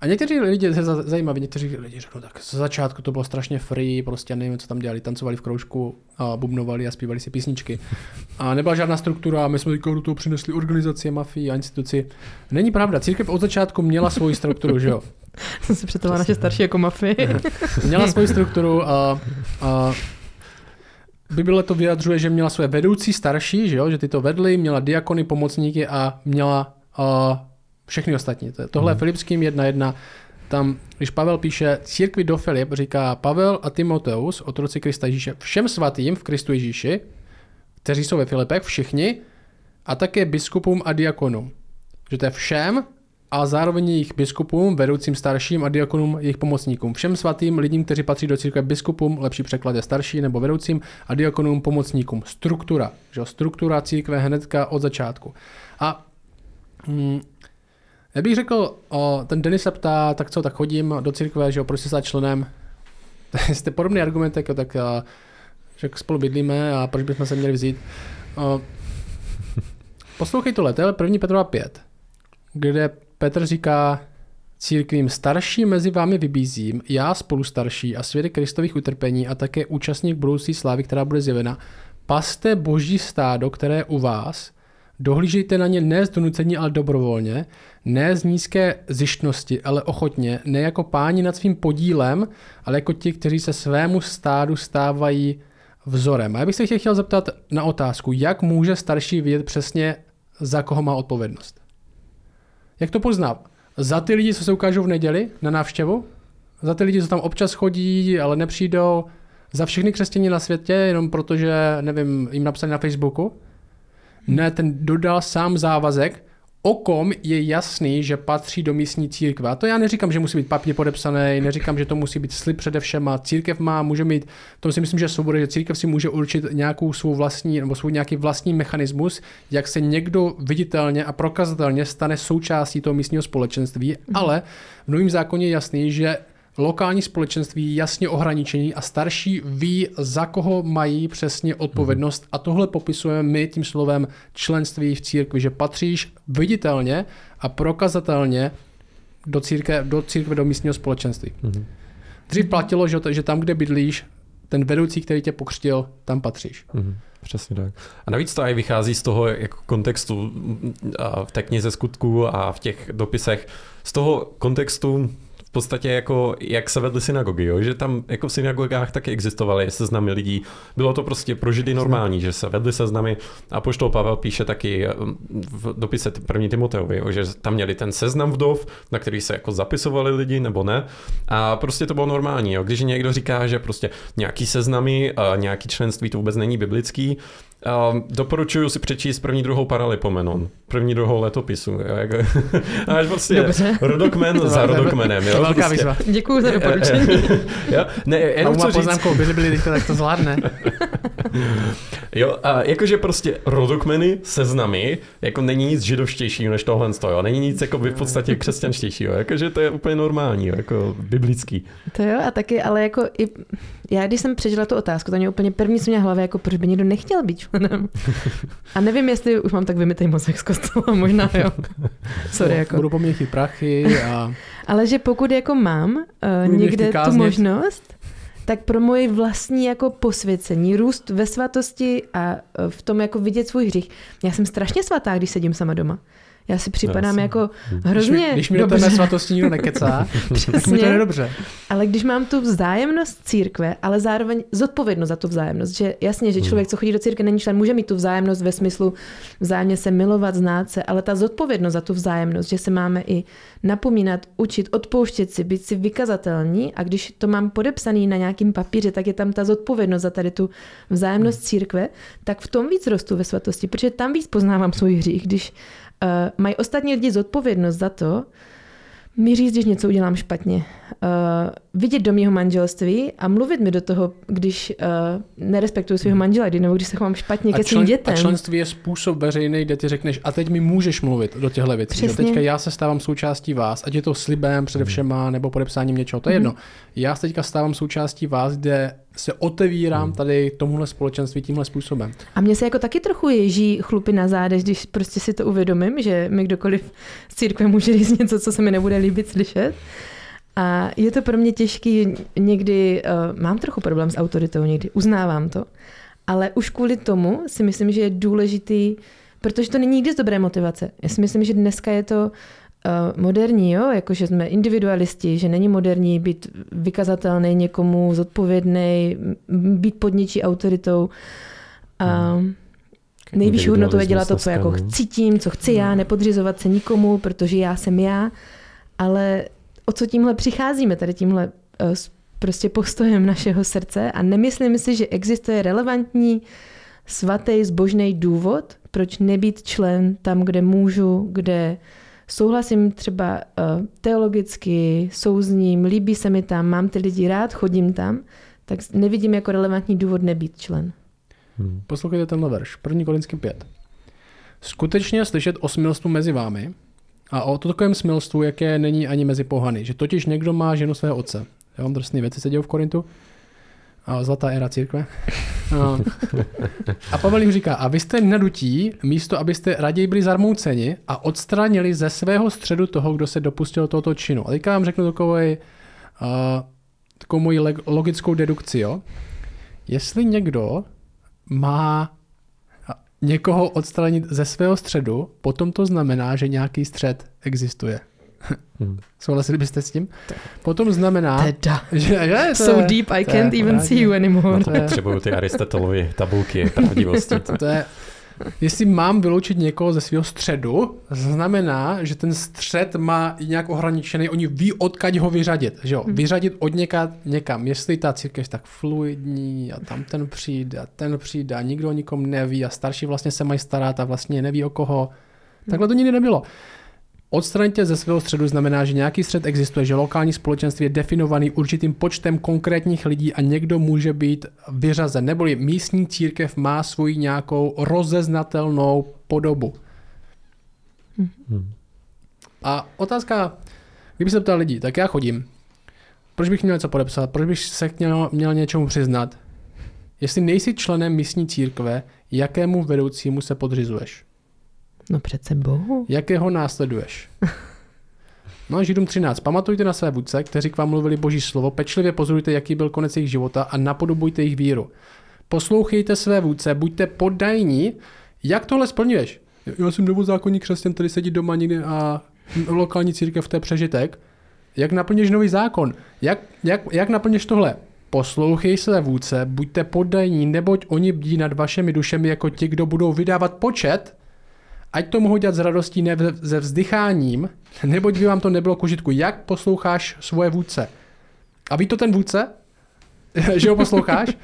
a někteří lidi, se za- zajímaví, někteří lidi řeknou, tak z začátku to bylo strašně free, prostě nevím, co tam dělali, tancovali v kroužku a bubnovali a zpívali si písničky. A nebyla žádná struktura, a my jsme do toho přinesli organizaci, mafii a instituci. Není pravda, církev od začátku měla svoji strukturu, že jo? Jsem se představila naše starší jako mafii. Měla svoji strukturu a, a Bible to vyjadřuje, že měla své vedoucí starší, že, jo? že ty to vedly, měla diakony, pomocníky a měla a, všechny ostatní. To- Tohle je Filipským 1.1. Tam, když Pavel píše církvi do Filip, říká Pavel a Timoteus, otroci Krista Ježíše, všem svatým v Kristu Ježíši, kteří jsou ve Filipech, všichni, a také biskupům a diakonům. Že to je všem, a zároveň jejich biskupům, vedoucím starším a diakonům, jejich pomocníkům. Všem svatým lidím, kteří patří do církve biskupům, lepší překlad je starší nebo vedoucím a diakonům, pomocníkům. Struktura, že? struktura církve hnedka od začátku. A hm, já bych řekl, o, ten Denis se ptá, tak co, tak chodím do církve, že jo, proč se stát členem. Jste podobný argument, jako tak, a, že spolu bydlíme a proč bychom se měli vzít. O, poslouchej tohle, to je 1. Petrova 5, kde Petr říká církvím starší mezi vámi vybízím, já spolu starší a svědek Kristových utrpení a také účastník budoucí slávy, která bude zjevena, paste boží stádo, které u vás, dohlížejte na ně ne z donucení, ale dobrovolně, ne z nízké zjištnosti, ale ochotně, ne jako páni nad svým podílem, ale jako ti, kteří se svému stádu stávají vzorem. A já bych se chtěl zeptat na otázku, jak může starší vědět přesně, za koho má odpovědnost? Jak to pozná? Za ty lidi, co se ukážou v neděli na návštěvu? Za ty lidi, co tam občas chodí, ale nepřijdou? Za všechny křesťaní na světě, jenom protože, nevím, jim napsali na Facebooku? Ne, ten dodal sám závazek, o kom je jasný, že patří do místní církve. A to já neříkám, že musí být papír podepsaný, neříkám, že to musí být slib především. A církev má, může mít, to si myslím, že svoboda, že církev si může určit nějakou svou vlastní, nebo svůj nějaký vlastní mechanismus, jak se někdo viditelně a prokazatelně stane součástí toho místního společenství, mm. ale v novém zákoně je jasný, že lokální společenství jasně ohraničení a starší ví, za koho mají přesně odpovědnost. A tohle popisujeme my tím slovem členství v církvi, že patříš viditelně a prokazatelně do církve, do, církve, do místního společenství. Mm-hmm. Dřív platilo, že, že tam, kde bydlíš, ten vedoucí, který tě pokřtil, tam patříš. Mm-hmm. Přesně tak. A navíc to i vychází z toho jako kontextu v té knize skutku a v těch dopisech, z toho kontextu v podstatě jako, jak se vedly synagogy, jo? že tam jako v synagogách taky existovaly seznamy lidí. Bylo to prostě pro židy normální, že se vedly seznamy a poštol Pavel píše taky eh, v dopise první Timoteovi, jo? že tam měli ten seznam vdov, na který se jako zapisovali lidi nebo ne. A prostě to bylo normální. Jo? Když někdo říká, že prostě nějaký seznamy a nějaký členství to vůbec není biblický, Um, doporučuju si přečíst první, druhou paralipomenon. První, druhou letopisu. Jo, jako, až prostě Dobře. rodokmen za rodokmenem. Jo, velká prostě. výzva. Děkuju za doporučení. jo, ne, jenom co poznámkou, byli byli rychle, tak to zvládne. jo, a jakože prostě rodokmeny, seznamy, jako není nic židovštějšího než tohle, jo. Není nic jako v podstatě křesťanštějšího. Jakože to je úplně normální, jo, jako biblický. To jo, a taky, ale jako i já když jsem přežila tu otázku, to mě úplně první, co mě hlavě, jako proč by někdo nechtěl být členem. A nevím, jestli už mám tak vymitej mozek z kostela, možná jo. Sorry. Jako. Budu poměchy prachy a... Ale že pokud jako mám uh, někde tu možnost, tak pro moje vlastní jako posvěcení, růst ve svatosti a eh, v tom jako vidět svůj hřích. Já jsem strašně svatá, když sedím sama doma. Já si připadám já jako hrozně Když mi, když mi do té svatosti nikdo nekecá, tak mi to je dobře. Ale když mám tu vzájemnost církve, ale zároveň zodpovědnost za tu vzájemnost, že jasně, že člověk, co chodí do církve, není člen, může mít tu vzájemnost ve smyslu vzájemně se milovat, znát se, ale ta zodpovědnost za tu vzájemnost, že se máme i napomínat, učit, odpouštět si, být si vykazatelní a když to mám podepsaný na nějakým papíře, tak je tam ta zodpovědnost za tady tu vzájemnost církve, tak v tom víc rostu ve svatosti, protože tam víc poznávám svůj hřích, když mají ostatní lidi zodpovědnost za to, mi říct, když něco udělám špatně. Uh, vidět do mého manželství a mluvit mi do toho, když uh, nerespektuju svého manžela, nebo když se chovám špatně a ke svým dětem. A členství je způsob veřejný, kde ty řekneš, a teď mi můžeš mluvit do těchto věcí. Že teďka já se stávám součástí vás, ať je to slibem především nebo podepsáním něčeho, to je mm-hmm. jedno. Já se teďka stávám součástí vás, kde se otevírám hmm. tady tomuhle společenství tímhle způsobem. A mně se jako taky trochu ježí chlupy na zádech, když prostě si to uvědomím, že mi kdokoliv z církve může říct něco, co se mi nebude líbit slyšet. A je to pro mě těžký, někdy uh, mám trochu problém s autoritou, někdy uznávám to, ale už kvůli tomu si myslím, že je důležitý, protože to není nikdy z dobré motivace. Já si myslím, že dneska je to uh, moderní, jo? Jako, že jsme individualisti, že není moderní být vykazatelný někomu, zodpovědný, být pod něčí autoritou. A hmm. nejvyšší hodnotu je dělat to, co jako cítím, co chci já, hmm. nepodřizovat se nikomu, protože já jsem já, ale o co tímhle přicházíme, tady tímhle uh, prostě postojem našeho srdce a nemyslím si, že existuje relevantní svatý zbožný důvod, proč nebýt člen tam, kde můžu, kde souhlasím třeba uh, teologicky, souzním, líbí se mi tam, mám ty lidi rád, chodím tam, tak nevidím jako relevantní důvod nebýt člen. Hmm. Poslouchejte tenhle verš, 1. Korinským 5. Skutečně slyšet o smilstvu mezi vámi a o to takovém smilstvu, jaké není ani mezi pohany, že totiž někdo má ženu svého otce. Já vám drsné věci se dějou v Korintu. A zlatá éra církve. A, a Pavel jim říká, a vy jste nadutí, místo abyste raději byli zarmouceni a odstranili ze svého středu toho, kdo se dopustil tohoto činu. A teďka vám řeknu takový, uh, takovou moji logickou dedukci. Jo? Jestli někdo má někoho odstranit ze svého středu, potom to znamená, že nějaký střed existuje. Hmm. Souhlasili byste s tím? Potom znamená, teda. že, že to so je, deep I can't even právě, see you anymore. No to je, Potřebuju ty Aristotelovy tabulky pravdivosti. To je, Jestli mám vyloučit někoho ze svého středu, znamená, že ten střed má nějak ohraničený, oni ví, odkaď ho vyřadit. Že jo? Hmm. Vyřadit od něka, někam. Jestli ta církev je tak fluidní a tam ten přijde a ten přijde a nikdo o nikom neví a starší vlastně se mají starat a vlastně neví o koho. Takhle to nikdy nebylo. Odstranit ze svého středu znamená, že nějaký střed existuje, že lokální společenství je definovaný určitým počtem konkrétních lidí a někdo může být vyřazen. Neboli místní církev má svoji nějakou rozeznatelnou podobu. Hmm. A otázka, kdyby se ptal lidí, tak já chodím. Proč bych měl něco podepsat? Proč bych se měl, měl něčemu přiznat? Jestli nejsi členem místní církve, jakému vedoucímu se podřizuješ? No přece Bohu. Jakého následuješ? No Židům 13. Pamatujte na své vůdce, kteří k vám mluvili boží slovo, pečlivě pozorujte, jaký byl konec jejich života a napodobujte jejich víru. Poslouchejte své vůdce, buďte poddajní. Jak tohle splňuješ? Já jsem novozákonní křesťan, který sedí doma někde a lokální církev to je přežitek. Jak naplníš nový zákon? Jak, jak, jak naplníš tohle? Poslouchej své vůdce, buďte poddajní, neboť oni bdí nad vašimi dušemi jako ti, kdo budou vydávat počet ať to mohou dělat s radostí, ne se vzdycháním, neboť by vám to nebylo k. Jak posloucháš svoje vůdce? A ví to ten vůdce? že ho posloucháš?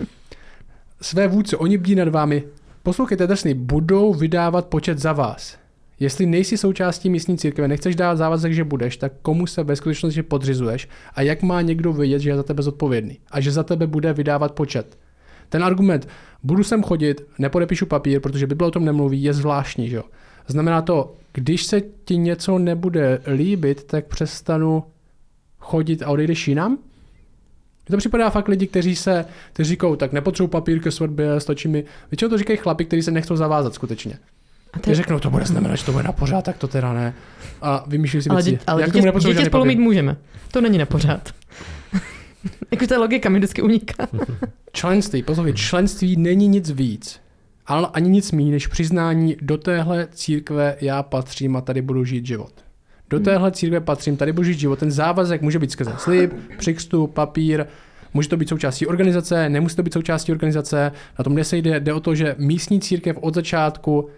Své vůdce, oni bdí nad vámi. Poslouchejte drsný, budou vydávat počet za vás. Jestli nejsi součástí místní církve, nechceš dát závazek, že budeš, tak komu se ve skutečnosti podřizuješ a jak má někdo vědět, že je za tebe zodpovědný a že za tebe bude vydávat počet. Ten argument, budu sem chodit, nepodepíšu papír, protože Bible o tom nemluví, je zvláštní, že jo. Znamená to, když se ti něco nebude líbit, tak přestanu chodit a odejdeš jinam? to připadá fakt lidi, kteří se, kteří říkají, tak nepotřebuji papír ke svatbě, stačí mi. Většinou to říkají chlapi, kteří se nechcou zavázat skutečně. A ty řeknou, to bude znamenat, že to bude na pořád, tak to teda ne. A vymýšlí si ale věci. ale Jak dítě, dítě spolu mít můžeme. To není na pořád. Jako ta logika mi vždycky uniká. členství, poslouchej, členství není nic víc ale ani nic méně než přiznání, do téhle církve já patřím a tady budu žít život. Do hmm. téhle církve patřím, tady budu žít život. Ten závazek může být skrze slib, přikstup, papír, může to být součástí organizace, nemusí to být součástí organizace, na tom jde, jde o to, že místní církev od začátku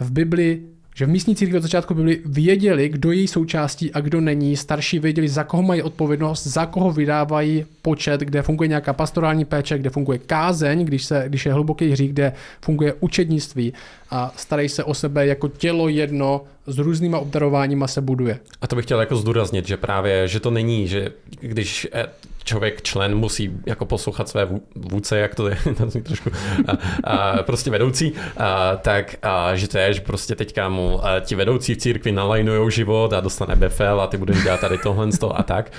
v Bibli že v místní církvi od začátku byli věděli, kdo je její součástí a kdo není. Starší věděli, za koho mají odpovědnost, za koho vydávají počet, kde funguje nějaká pastorální péče, kde funguje kázeň, když, se, když je hluboký hřích, kde funguje učednictví a starají se o sebe jako tělo jedno s různýma obdarováníma se buduje. A to bych chtěl jako zdůraznit, že právě, že to není, že když eh, člověk, člen musí jako poslouchat své vůdce, jak to je, to trošku, a, a, prostě vedoucí, a, tak a, že to je, že prostě teďka mu a, ti vedoucí v církvi nalajnujou život a dostane befel a ty budeš dělat tady tohle a tak,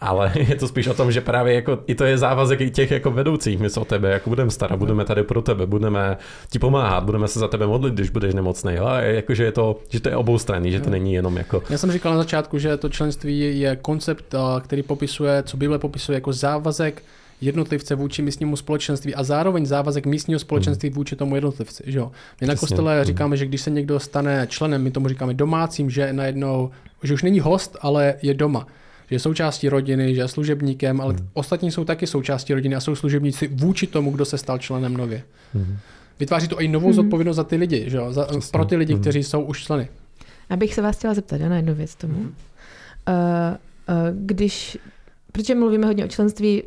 ale je to spíš o tom, že právě jako i to je závazek i těch jako vedoucích, my se o tebe jako budeme starat, budeme tady pro tebe, budeme ti pomáhat, budeme se za tebe modlit, když budeš nemocný, ale jakože je to, že to je oboustranný, že to není jenom jako... Já jsem říkal na začátku, že to členství je koncept, který popisuje, co Bible popisuje jako závazek jednotlivce vůči místnímu společenství a zároveň závazek místního společenství vůči tomu jednotlivci. Že jo? My na kostele říkáme, že když se někdo stane členem, my tomu říkáme domácím, že najednou, že už není host, ale je doma že je součástí rodiny, že je služebníkem, ale hmm. ostatní jsou taky součástí rodiny a jsou služebníci vůči tomu, kdo se stal členem nově. Hmm. Vytváří to i novou hmm. zodpovědnost za ty lidi, že jo? Za, pro ty lidi, hmm. kteří jsou už členy. Abych se vás chtěla zeptat na jednu věc tomu. Hmm. Uh, uh, když protože mluvíme hodně o členství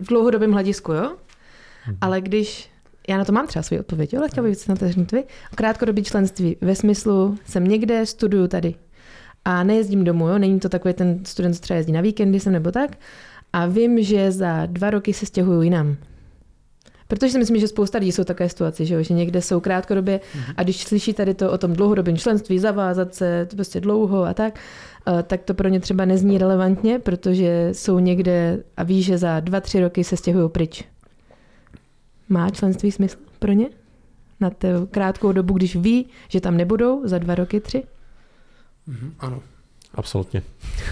v dlouhodobém hledisku, jo? Mm-hmm. Ale když, já na to mám třeba svůj odpověď, jo? ale chtěla bych se na to říct vy. Krátkodobý členství ve smyslu, jsem někde, studuju tady. a nejezdím domů, jo? není to takový ten student, co třeba jezdí na víkendy sem nebo tak, a vím, že za dva roky se stěhuju jinam. Protože si myslím, že spousta lidí jsou také situaci, že, jo? že někde jsou krátkodobě a když slyší tady to o tom dlouhodobém členství, zavázat se to prostě dlouho a tak, tak to pro ně třeba nezní relevantně, protože jsou někde a ví, že za dva, tři roky se stěhují pryč. Má členství smysl pro ně? Na tu krátkou dobu, když ví, že tam nebudou za dva roky, tři? Mhm, ano. Absolutně.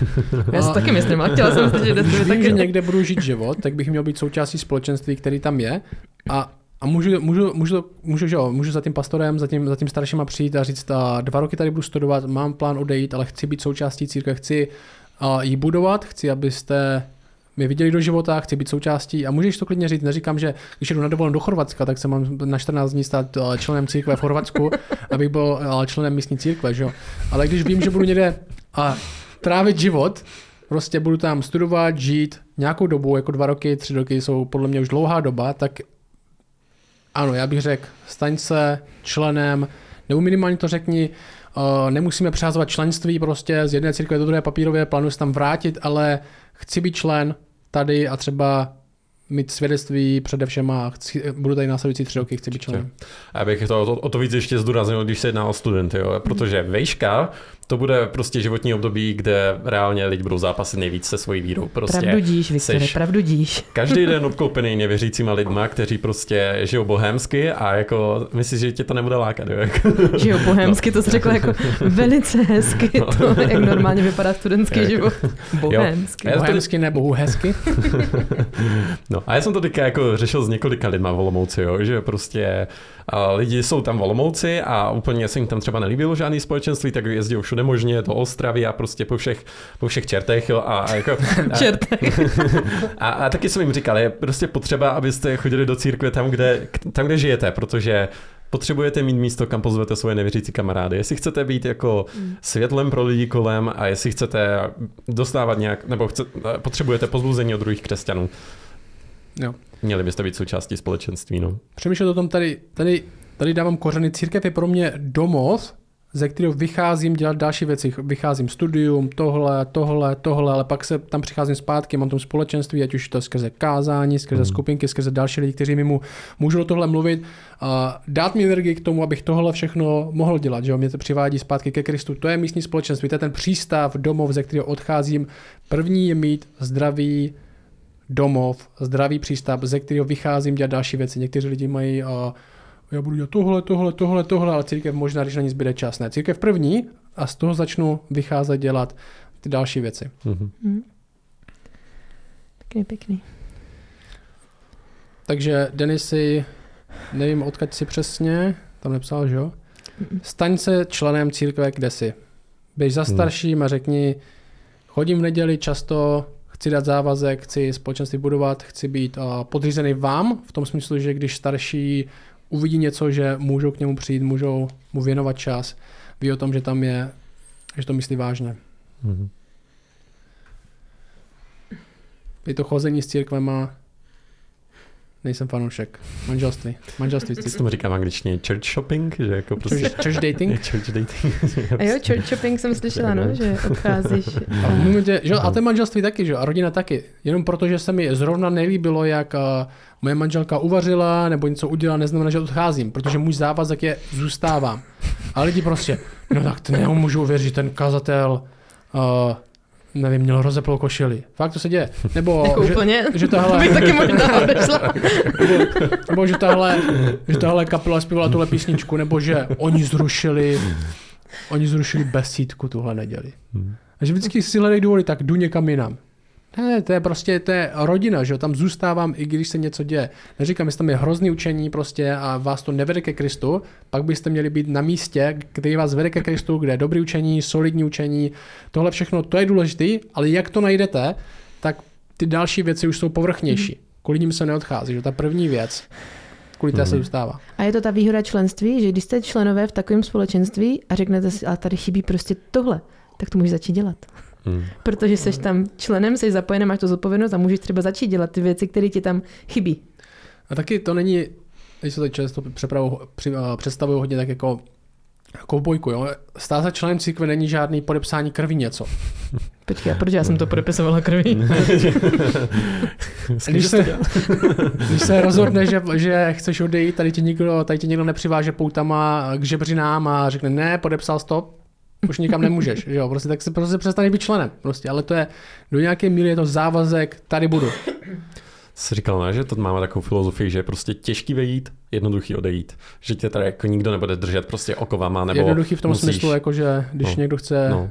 Já si taky myslím, ale chtěla jsem Když že taky... někde budu žít život, tak bych měl být součástí společenství, který tam je a a můžu, můžu, můžu, můžu, že jo, můžu za tím pastorem, za tím, za tím staršíma přijít a říct, a dva roky tady budu studovat, mám plán odejít, ale chci být součástí církve, chci a, ji budovat, chci, abyste mě viděli do života, chci být součástí a můžeš to klidně říct, neříkám, že když jdu na dovolenou do Chorvatska, tak se mám na 14 dní stát členem církve v Chorvatsku, abych byl členem místní církve, že jo. Ale když vím, že budu někde a trávit život, prostě budu tam studovat, žít nějakou dobu, jako dva roky, tři roky jsou podle mě už dlouhá doba, tak ano, já bych řekl, staň se členem, nebo minimálně to řekni, uh, nemusíme přehazovat členství prostě z jedné církve do druhé papírové, plánuji se tam vrátit, ale chci být člen tady a třeba mít svědectví především a chci, budu tady následující tři roky, chci být členem. Já bych to o, o to víc ještě zdůraznil, když se jedná o studenty, jo? protože vejška to bude prostě životní období, kde reálně lidi budou zápasit nejvíc se svojí vírou. Prostě Pravdu díš, Viktore, seš- pravdu díš. Každý den obklopený nevěřícíma lidma, kteří prostě žijou bohémsky a jako myslíš, že tě to nebude lákat, jo? Jako, Že jo, bohémsky to jsi řekla jako velice hezky, to, jak normálně vypadá studentský život. Já to- Bohemsky nebo hezky. No a já jsem to teďka jako řešil s několika lidma v Olomouci, jo, že prostě lidi jsou tam v Olomouci a úplně se jim tam třeba nelíbilo žádný společenství, tak jezdí všude možně do Ostravy a prostě po všech, po všech čertech, jo, a, a jako... A, a, a, taky jsem jim říkal, je prostě potřeba, abyste chodili do církve tam, kde, tam, kde žijete, protože potřebujete mít místo, kam pozvete svoje nevěřící kamarády. Jestli chcete být jako světlem pro lidi kolem a jestli chcete dostávat nějak, nebo chce, potřebujete pozbuzení od druhých křesťanů, Jo. Měli byste být součástí společenství, no. Přemýšlel o tom tady, tady, tady dávám kořeny. Církev je pro mě domov, ze kterého vycházím dělat další věci. Vycházím studium, tohle, tohle, tohle, ale pak se tam přicházím zpátky, mám tam společenství, ať už to skrze kázání, skrze Hmm. skupinky, skrze další lidi, kteří mi mu můžou tohle mluvit, a dát mi energii k tomu, abych tohle všechno mohl dělat, že jo? mě to přivádí zpátky ke Kristu. To je místní společenství, to je ten přístav, domov, ze kterého odcházím. První je mít zdravý domov, zdravý přístav, ze kterého vycházím dělat další věci. Někteří lidi mají a já budu dělat tohle, tohle, tohle, tohle, ale církev možná, když na ní zbyde čas. Ne, církev první a z toho začnu vycházet dělat ty další věci. Mhm. Hm. Pěkný, pěkný. Takže Denisy, nevím odkud si přesně, tam nepsal, že jo? Staň se členem církve, kde jsi. Běž za Hmm. starším a řekni, chodím v neděli často, chci dát závazek, chci společenství budovat, chci být uh, podřízený vám, v tom smyslu, že když starší uvidí něco, že můžou k němu přijít, můžou mu věnovat čas, ví o tom, že tam je, že to myslí vážně. Mhm. Je to chození s církvema, nejsem fanoušek. Manželství. Manželství Co tomu říkám v angličtině? Church shopping? Že jako prostě... Church, church dating. Church dating. A jo, church shopping jsem slyšela, no, že odcházíš. A v momentě, že, jo, a to je manželství taky, že jo, a rodina taky. Jenom protože se mi zrovna nelíbilo, jak uh, moje manželka uvařila nebo něco udělala, neznamená, že odcházím, protože můj závazek je zůstávám. A lidi prostě, no tak to nemůžu uvěřit, ten kazatel, uh, nevím, měl rozeplou košili. Fakt to se děje. Nebo, Jako že, úplně. že To tohle, bych taky možná odešla. nebo, nebo že tahle, že tahle kapela zpívala tuhle písničku, nebo že oni zrušili, oni zrušili besídku tuhle neděli. Hmm. A že vždycky si hledají důvody, tak jdu někam jinam. Ne, to je prostě, to je rodina, že jo, tam zůstávám, i když se něco děje. Neříkám, jestli tam je hrozný učení prostě a vás to nevede ke Kristu, pak byste měli být na místě, který vás vede ke Kristu, kde je dobrý učení, solidní učení, tohle všechno, to je důležité, ale jak to najdete, tak ty další věci už jsou povrchnější. Kvůli ním se neodchází, že ta první věc, kvůli té se Mhm. zůstává. A je to ta výhoda členství, že když jste členové v takovém společenství a řeknete si, ale tady chybí prostě tohle, tak to můžeš začít dělat. Hmm. Protože jsi tam členem, jsi zapojený, máš to zodpovědnost a můžeš třeba začít dělat ty věci, které ti tam chybí. A taky to není, když se to často přepravu, při, uh, představuju hodně tak jako kovbojku, jo. Stát se členem církve není žádný podepsání krví něco. Počkej, a proč já jsem to podepisovala krví? Když se, když se rozhodne, že, že chceš odejít, tady ti někdo, tady ti někdo nepřiváže poutama k žebřinám a řekne ne, podepsal stop, už nikam nemůžeš, že jo, prostě tak se prostě přestane být členem, prostě, ale to je, do nějaké míry je to závazek, tady budu. Jsi říkal, ne, že to máme takovou filozofii, že je prostě těžký vejít, jednoduchý odejít. Že tě tady jako nikdo nebude držet prostě okovama, nebo Jednoduchý v tom musíš... smyslu, jako že když No. někdo chce No,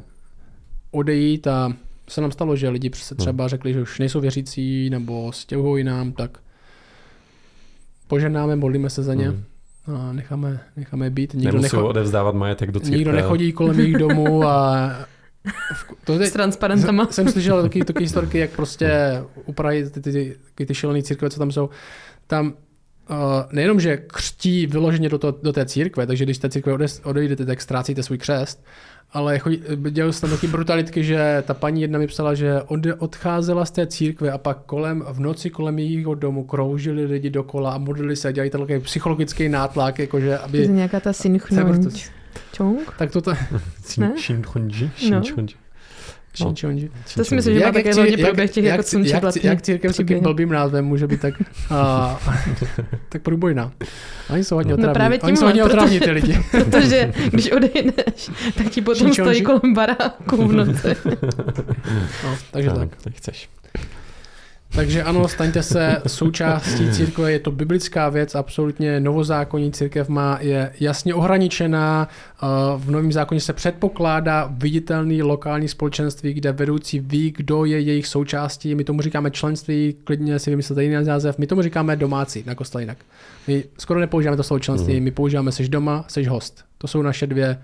odejít a se nám stalo, že lidi se No. třeba řekli, že už nejsou věřící nebo stěhují nám, tak poženáme, modlíme se za ně Mhm. A necháme, necháme být. Nikdo, nemusí necho, odevzdávat majetek do církve. nikdo nechodí kolem jejich domů a v- to je, S transparentama. jsem slyšel taky, taky historky, jak prostě u Prahy ty, ty, ty, ty, šílené církve, co tam jsou, tam nejenom, že křtí vyloženě do, to, do té církve, takže když z té církve ode- odejdete, tak ztrácíte svůj křest, ale chodí, dělali se tam taky brutalitky, že ta paní jedna mi psala, že odcházela z té církve a pak kolem, v noci kolem jejího domu kroužili lidi dokola a modlili se a dělali takový psychologický nátlak, jakože Je to aby... nějaká ta synchronč. Čong? Tak to, Ne? Shinchonji? No. Shinchonji. Činčonži. To si myslím, že má také lodi proběh těch jako jak, slunček jak, vlastně. jak církev s takým blbým názvem může být tak, a, tak průbojná. Oni jsou hodně No otravní. právě Oni jsou hodně otravní protože- ty lidi. Protože když odejdeš, tak ti potom stojí kolem baráku v noci. No, takže tak. Tak, tak chceš. Takže ano, staňte se součástí církve, je to biblická věc, absolutně novozákonní církev má, je jasně ohraničená, eh, v novém zákoně se předpokládá viditelný lokální společenství, kde vedoucí ví, kdo je jejich součástí, my tomu říkáme členství, klidně si vymyslete jiný název, my tomu říkáme domácí, na kostele jinak. My skoro nepoužíváme to slovo členství, my používáme seš doma, seš host. To jsou naše dvě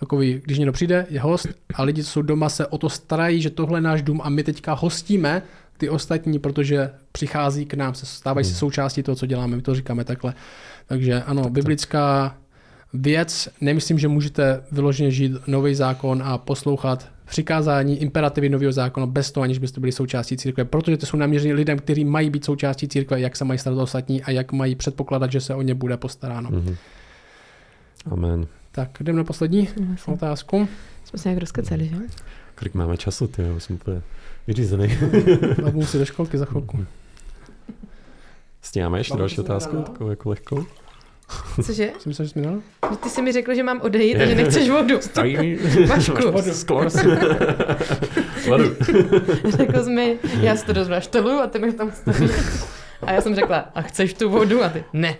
takový, když někdo přijde, je host a lidi, co jsou doma, se o to starají, že tohle je náš dům a my teďka hostíme ty ostatní, protože přichází k nám, se stávají se součástí toho, co děláme, my to říkáme takhle. Takže ano, Tak biblická věc, nemyslím, že můžete vyloženě žít nový zákon a poslouchat přikázání, imperativy nového zákona bez toho, aniž byste byli součástí církve, protože to jsou naměřené lidem, kteří mají být součástí církve, jak se mají starat o ostatní a jak mají předpokládat, že se o ně bude postaráno. Mhm. Amen. Tak jdeme na poslední otázku. Jsme se nějak rozkecali, že? Kolik máme času, ty jo, jsem úplně vyřízený. Babu musí do školky za chvilku. Stíháme ještě další jsi otázku, nedal? takovou jako lehkou? Cože? Jsem myslel, že jsi mi dal? Ty jsi mi řekl, že mám odejít a že nechceš vodu. Vašku. Sklo. Vodu. Řekl jsi mi, já si to dost naštelu a ty mi tam stavíš. A já jsem řekla, a chceš tu vodu? A ty, ne.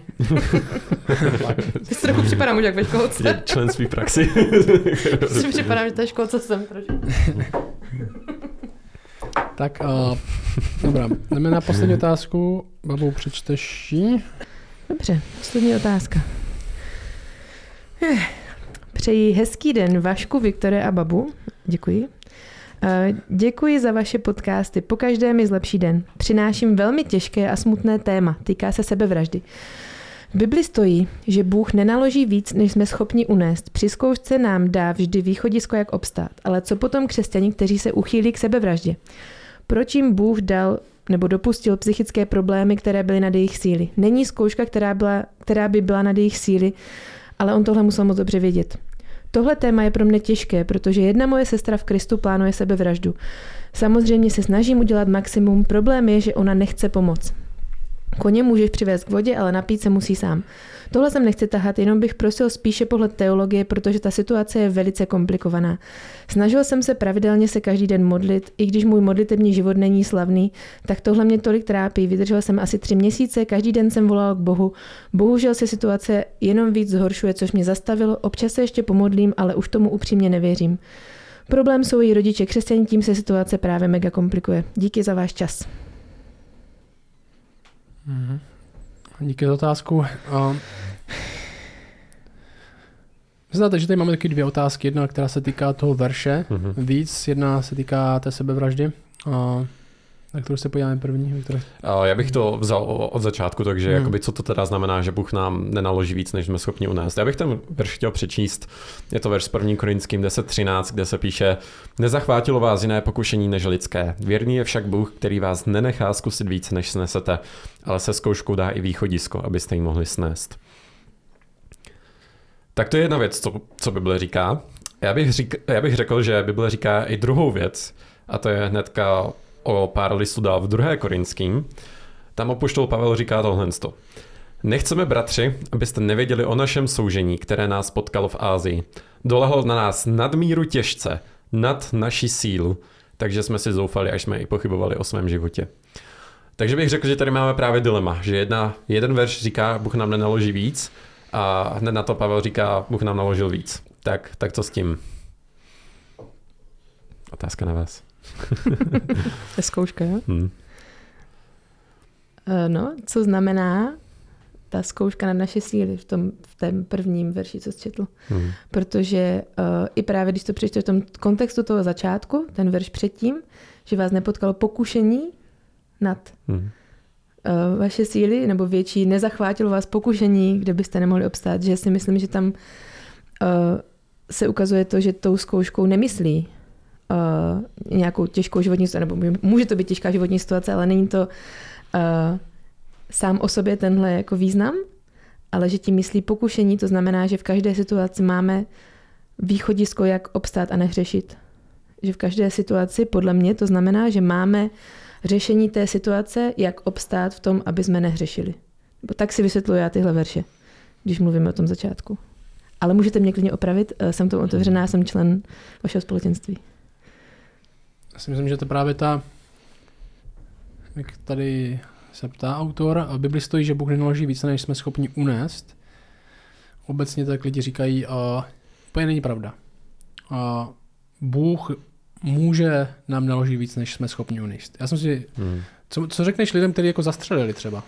Ty si trochu připadám už jak ve školce. Je členství v praxi. Si připadám, že to je školce jsem trošku. Tak, uh, dobrá. Jdeme na poslední otázku. Babu, přečteš ji? Dobře, poslední otázka. Eh, Přeji hezký den Vašku, Viktore a Babu. Děkuji. Eh, Děkuji za vaše podcasty. Po každé mi zlepší den. Přináším velmi těžké a smutné téma. Týká se sebevraždy. V Bibli stojí, že Bůh nenaloží víc, než jsme schopni unést. Při zkoušce nám dá vždy východisko, jak obstát. Ale co potom křesťani, kteří se uchýlí k sebevraždě? Proč jim Bůh dal nebo dopustil psychické problémy, které byly nad jejich síly? Není zkouška, která, byla, která by byla nad jejich síly, ale on tohle musel moc dobře vědět. Tohle téma je pro mě těžké, protože jedna moje sestra v Kristu plánuje sebevraždu. Samozřejmě se snažím udělat maximum, problém je, že ona nechce pomoct. Koně můžeš přivést k vodě, ale napít se musí sám. Tohle jsem nechci tahat, jenom bych prosil spíše pohled teologie, protože ta situace je velice komplikovaná. Snažil jsem se pravidelně se každý den modlit, i když můj modlitební život není slavný, tak tohle mě tolik trápí. Vydržel jsem asi tři měsíce, každý den jsem volal k Bohu. Bohužel se situace jenom víc zhoršuje, což mě zastavilo. Občas se ještě pomodlím, ale už tomu upřímně nevěřím. Problém jsou i rodiče křesťaní, tím se situace právě mega komplikuje. Díky za váš čas. Mhm. Díky za otázku. Uh, Znáte, že tady máme taky dvě otázky. Jedna, která se týká toho verše Mhm. víc, jedna se týká té sebevraždy. Uh, na kterou se podíváme první. Viktor. Já bych to vzal od začátku, takže Hmm. jakoby, co to teda znamená, že Bůh nám nenaloží víc, než jsme schopni unést. Já bych ten verš chtěl přečíst. Je to verš s 1. Korinským 10.13, kde se píše Nezachvátilo vás jiné pokušení než lidské. Věrný je však Bůh, který vás nenechá zkusit více, než snesete, ale se zkouškou dá i východisko, abyste ji mohli snést. Tak to je jedna věc, co, co Bible říká. Já bych, řík, já bych řekl, že Bible říká i druhou věc, a to je hnedka o pár listů dál v druhé Korinským. Tam opoštol Pavel říká tohle. Nechceme, bratři, abyste nevěděli o našem soužení, které nás potkalo v Ázii. Dolehlo na nás nadmíru těžce, nad naší sílu, takže jsme si zoufali, až jsme i pochybovali o svém životě. Takže bych řekl, že tady máme právě dilema, že jedna, jeden verš říká, Bůh nám nenaloží víc a hned na to Pavel říká, Bůh nám naložil víc. Tak, tak co s tím? Otázka na vás. To je zkouška, jo? Hmm. Eh, No, co znamená ta zkouška na naše síly v tom v tom prvním verši, co jsi četl. Hmm. Protože uh, i právě, když to přečteš v tom kontextu toho začátku, ten verš předtím, že vás nepotkalo pokušení nad Hmm. uh, vaše síly, nebo větší, nezachvátilo vás pokušení, kde byste nemohli obstát, že si myslím, že tam uh, se ukazuje to, že tou zkouškou nemyslí uh, nějakou těžkou životní situaci, nebo může to být těžká životní situace, ale není to uh, sám o sobě tenhle jako význam, ale že tím myslí pokušení, to znamená, že v každé situaci máme východisko, jak obstát a nehřešit. Že v každé situaci, podle mě, to znamená, že máme řešení té situace, jak obstát v tom, aby jsme nehřešili. Bo tak si vysvětluji já tyhle verše, když mluvíme o tom začátku. Ale můžete mě klidně opravit, eh, jsem tomu otevřená, jsem člen vašeho společenství. Já si myslím, že to právě ta, jak tady se ptá autor, a Bibli stojí, že Bůh nenaloží více, než jsme schopni unést. Obecně tak lidi říkají, a úplně není pravda. A Bůh může nám naložit víc, než jsme schopni unést. Já jsem si, Hmm. co, co řekneš lidem, kteří jako zastřelili třeba?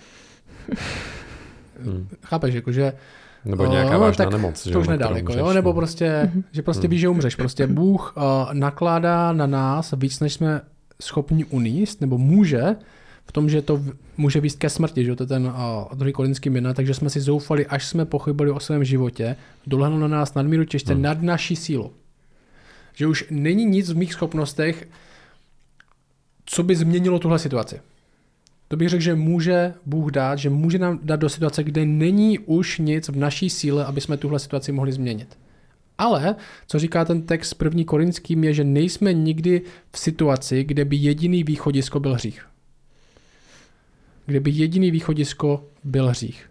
Hmm. Chápeš, jako že Nebo nějaká no, vážná tak nemoc. že to už na nedal, kterou můžeš, jo? nebo no. prostě, že prostě Hmm. víš, že umřeš. Prostě Bůh uh, nakládá na nás víc, než jsme schopni uníst, nebo může, v tom, že to v- může výst ke smrti, že jo, to je ten uh, druhý korinský jedna, takže jsme si zoufali, až jsme pochybili o svém životě, dolehlo na nás nadmíru těžce Hmm. nad naší sílu. Že už není nic v mých schopnostech, co by změnilo tuhle situaci. To bych řekl, že může Bůh dát, že může nám dát do situace, kde není už nic v naší síle, aby jsme tuhle situaci mohli změnit. Ale, co říká ten text první korinským, je, že nejsme nikdy v situaci, kde by jediný východisko byl hřích. Kde by jediný východisko byl hřích.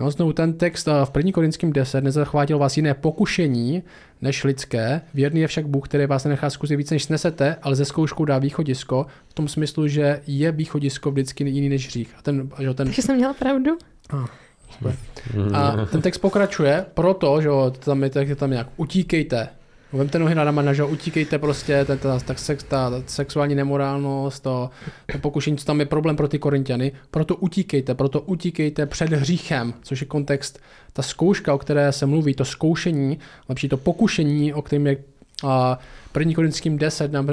Jo, znovu ten text a v první korinským 10 nezachvátil vás jiné pokušení než lidské. Věrný je však Bůh, který vás nenechá zkusit více, než snesete, ale ze zkouškou dá východisko v tom smyslu, že je východisko vždycky jiný než hřích. A ten, že ten Takže jsem měla pravdu? Hmm. a ten text pokračuje, proto, že tam je, tak je tam nějak utíkejte. Vemte nohy na ramena, že jo, utíkejte prostě, ta, ta, ta, sex, ta, ta sexuální nemorálnost, to, to pokušení, co tam je problém pro ty korintiany, proto utíkejte, proto utíkejte před hříchem, což je kontext, ta zkouška, o které se mluví, to zkoušení, lepší to pokušení, o kterém je a, první korinským 10, nám,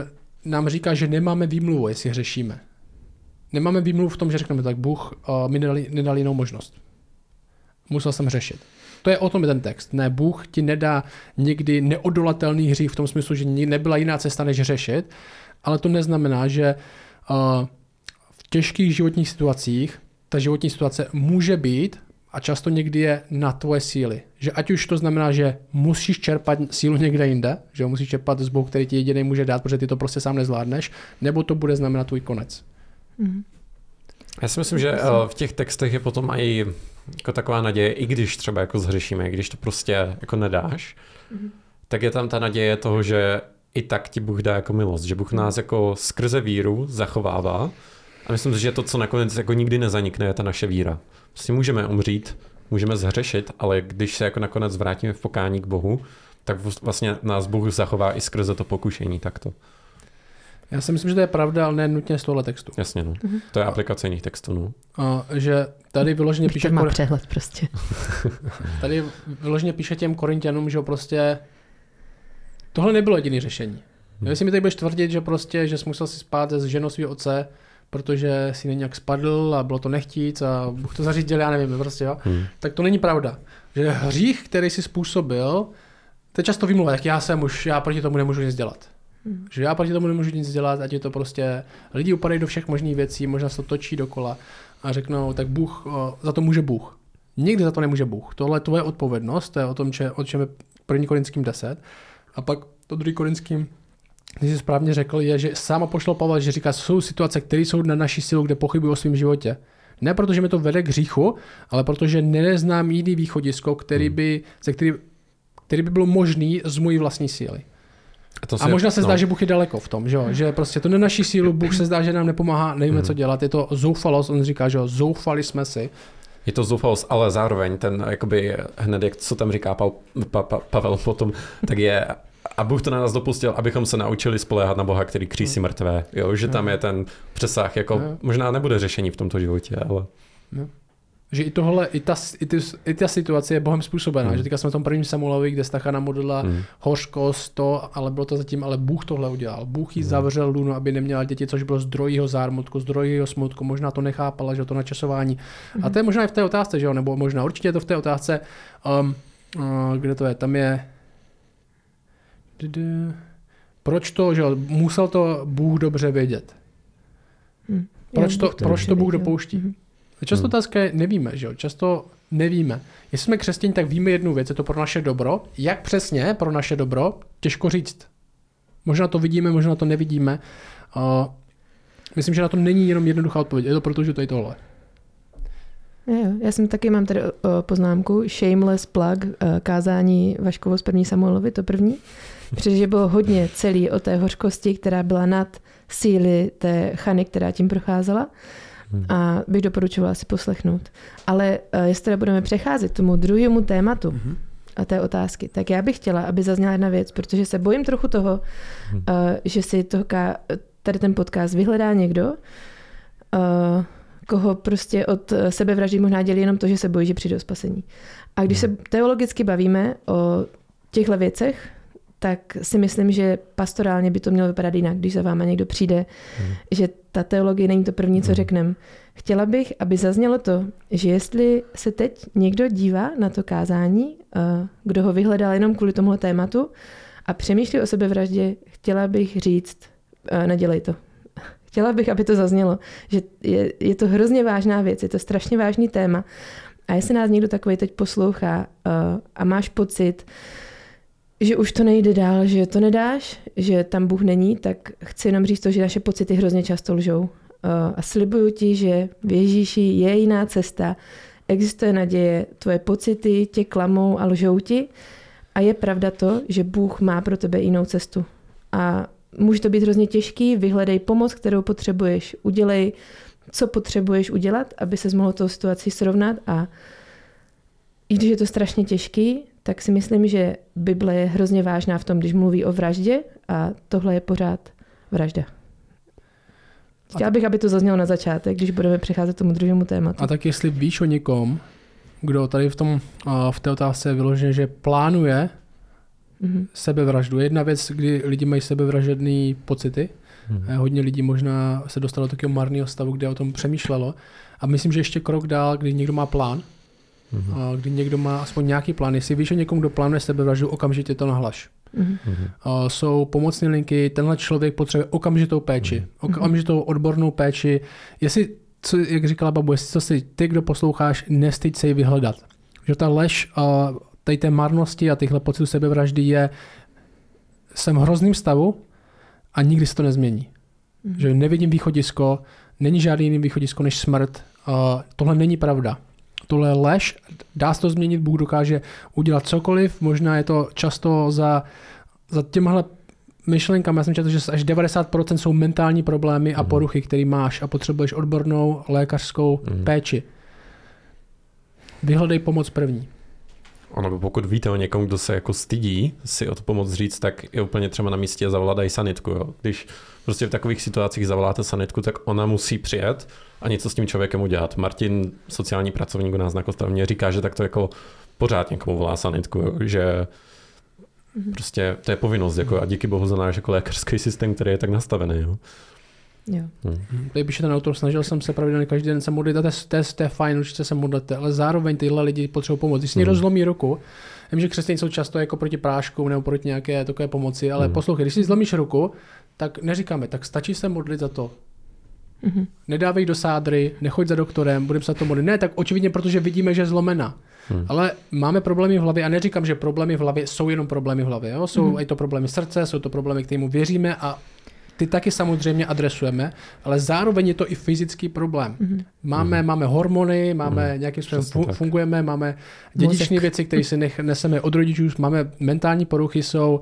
nám říká, že nemáme výmluvu, jestli hřešíme. Nemáme výmluvu v tom, že řekneme, tak Bůh mi nedal, nedal jinou možnost musel jsem řešit. To je o tom ten text. Ne, Bůh ti nedá někdy neodolatelný hřích v tom smyslu, že nebyla jiná cesta, než řešit, ale to neznamená, že uh, v těžkých životních situacích ta životní situace může být a často někdy je na tvoje síly. Že ať už to znamená, že musíš čerpat sílu někde jinde, že ho musíš čerpat z Bohu, který ti jediný může dát, protože ty to prostě sám nezvládneš, nebo to bude znamenat tvůj konec. Mhm. Já si myslím, že eh, v těch textech je potom i jako taková naděje, i když třeba jako zhřešíme, i když to prostě jako nedáš, Mhm. tak je tam ta naděje toho, že i tak ti Bůh dá jako milost, že Bůh nás jako skrze víru zachovává a myslím si, že to, co nakonec jako nikdy nezanikne, je ta naše víra. Prostě můžeme umřít, můžeme zhřešit, ale když se jako nakonec vrátíme v pokání k Bohu, tak vlastně nás Bůh zachová i skrze to pokušení takto. Já si myslím, že to je pravda, ale ne nutně z tohle textu. Jasně, no. Mhm. To je aplikace jiných textů, no. A, že tady vyloženě píše, má Kor- přehled prostě. tady vyloženě píše těm korintianům, že prostě tohle nebylo jediné řešení. Hmm. Jestli mi tady budeš tvrdit, že prostě, že jsi musel si spát s ženou svého otce, protože si nějak spadl a bylo to nechtíc a Bůh to zařídil, já nevím, prostě jo, Hmm. tak to není pravda. Že hřích, který si způsobil, to je často výmluva, jak já jsem už, já proti tomu nemůžu nic dělat. Hmm. Že já proti tomu nemůžu nic dělat, ať je to prostě, lidi upadají do všech možných věcí, možná se to točí dokola a řeknou, tak Bůh, o, za to může Bůh. Nikdy za to nemůže Bůh. Tohle je tvoje odpovědnost, to je o tom, že, o čem je první Korinským 10. A pak to druhý Korinským, když jsi správně řekl, je, že sám pošlo Pavel, že říká, jsou situace, které jsou na naší sílu, kde pochybuji o svém životě. Ne protože mi to vede k hříchu, ale protože neznám jiný východisko, který by, ze který, který by bylo možný z mojí vlastní síly. A, to A možná se zdá, že Bůh je daleko v tom, že, jo? že prostě to nenaší sílu, Bůh se zdá, že nám nepomáhá, nevíme, co dělat, je to zoufalost, on říká, že jo, zoufali jsme si. Je to zoufalost, ale zároveň ten, jakoby hned, jak co tam říká pa, pa, pa, Pavel potom, tak je, a Bůh to na nás dopustil, abychom se naučili spoléhat na Boha, který křísí mrtvé. Jo, že tam je ten přesah, jako možná nebude řešení v tomto životě, ale... No. Že i tohle, i ta, i, ty, i ta situace je Bohem způsobená. Hmm. Že teďka jsme v tom prvním Samuelovi, kde Stachana modlila hmm. hořkost, to, ale bylo to zatím, ale Bůh tohle udělal. Bůh jí hmm. zavřel Lunu, aby neměla děti, což bylo zdroj jeho zármutku, zdroj jeho smutku. Možná to nechápala, že to načasování. Hmm. A to je možná i v té otázce, že jo? nebo možná určitě je to v té otázce, um, uh, kde to je, tam je... Proč to, že jo, musel to Bůh dobře vědět. Hmm. Proč, to, proč to Bůh dopouští? Hmm. Často hmm. otázka je, nevíme, že jo? Často nevíme. Jestli jsme křesťani, tak víme jednu věc, je to pro naše dobro. Jak přesně pro naše dobro, těžko říct. Možná to vidíme, možná to nevidíme. Uh, myslím, že na tom není jenom jednoduchá odpověď. Je to proto, že to je tohle. Jo, já jsem taky mám tady poznámku Shameless plug uh, kázání Vaškovo z první Samuelovi, to první. Protože bylo hodně celý o té hořkosti, která byla nad síly té chany, která tím procházela. Hmm. A bych doporučovala si poslechnout. Ale uh, jestli teda budeme přecházet k tomu druhému tématu hmm. a té otázky, tak já bych chtěla, aby zazněla jedna věc, protože se bojím trochu toho, hmm. uh, že si toho, tady ten podcast vyhledá někdo, uh, koho prostě od sebevraždy možná dělí jenom to, že se bojí, že přijde o spasení. A když se teologicky bavíme o těchto věcech, tak si myslím, že pastorálně by to mělo vypadat jinak, když za váma někdo přijde, hmm. že ta teologie není to první, co hmm. řeknem. Chtěla bych, aby zaznělo to, že jestli se teď někdo dívá na to kázání, eh, kdo ho vyhledal jenom kvůli tomuhle tématu a přemýšlí o sebevraždě, chtěla bych říct, eh, nedělej to. Chtěla bych, aby to zaznělo, že je, je to hrozně vážná věc, je to strašně vážný téma. A jestli nás někdo takový teď poslouchá uh, a máš pocit, že už to nejde dál, že to nedáš, že tam Bůh není, tak chci jenom říct to, že naše pocity hrozně často lžou. Uh, a slibuju ti, že v Ježíši je jiná cesta, existuje naděje, tvoje pocity tě klamou a lžou ti a je pravda to, že Bůh má pro tebe jinou cestu. A může to být hrozně těžký, vyhledej pomoc, kterou potřebuješ, udělej, co potřebuješ udělat, aby se mohl tou situací srovnat a i když je to strašně těžký, tak si myslím, že Bible je hrozně vážná v tom, když mluví o vraždě a tohle je pořád vražda. Chtěla bych, aby to zaznělo na začátek, když budeme přecházet k tomu druhému tématu. A tak jestli víš o někom, kdo tady v, tom, v té otázce je vyloženě, že plánuje mm-hmm. sebevraždu. Jedna věc, kdy lidi mají sebevražedné pocity, mm-hmm. hodně lidí možná se dostalo do takového marného stavu, kde o tom přemýšlelo. A myslím, že ještě krok dál, kdy někdo má plán, mm-hmm. kdy někdo má aspoň nějaký plán. Jestli víš o někom, kdo plánuje sebevraždu, okamžitě to nahlaš. Mm-hmm. Jsou pomocné linky, tenhle člověk potřebuje okamžitou péči, mm-hmm. okamžitou odbornou péči. Jestli, co, jak říkala babu, jestli co si ty, kdo posloucháš, nestyď se ji vyhledat. Že ta lež tady té marnosti a tyhle pocitů sebevraždy je, jsem v hrozným stavu a nikdy se to nezmění. Mm-hmm. Že nevidím východisko, není žádný jiný východisko než smrt. tohle není pravda tohle je lež, dá se to změnit, Bůh dokáže udělat cokoliv, možná je to často za, za těmhle myšlenkami, já jsem četl, že až 90% jsou mentální problémy a mhm. poruchy, které máš a potřebuješ odbornou lékařskou mm. péči. Vyhledej pomoc první. Ono, pokud víte o někom, kdo se jako stydí si o to pomoc říct, tak je úplně třeba na místě zavolat i sanitku. Jo. Když prostě v takových situacích zavoláte sanitku, tak ona musí přijet a něco s tím člověkem udělat. Martin, sociální pracovník u nás na Kostavně, říká, že tak to jako pořád někomu volá sanitku, že mhm. prostě to je povinnost jako, a díky bohu za náš jako lékařský systém, který je tak nastavený. Jo. Jo. Hmm. Tady píše ten autor, snažil jsem se pravidelně každý den se modlit a to je, to, je, fajn, určitě se modlit, ale zároveň tyhle lidi potřebují pomoc. Když si někdo hmm. zlomí ruku, vím, že křesťané jsou často jako proti prášku nebo proti nějaké takové pomoci, ale hmm. poslouchej, když si zlomíš ruku, tak neříkáme, tak stačí se modlit za to. Mhm. Nedávej do sádry, nechoď za doktorem, budeme se to modlit. Ne, tak očividně, protože vidíme, že je zlomená. Hmm. Ale máme problémy v hlavě a neříkám, že problémy v hlavě jsou jenom problémy v hlavě. Jo? Jsou hmm. i to problémy srdce, jsou to problémy, kterým věříme a ty taky samozřejmě adresujeme, ale zároveň je to i fyzický problém. Mm-hmm. Máme, mm. máme hormony, máme mm. nějakým způsobem fu- fungujeme, máme dědičné věci, které si nech, neseme od rodičů, máme mentální poruchy, jsou,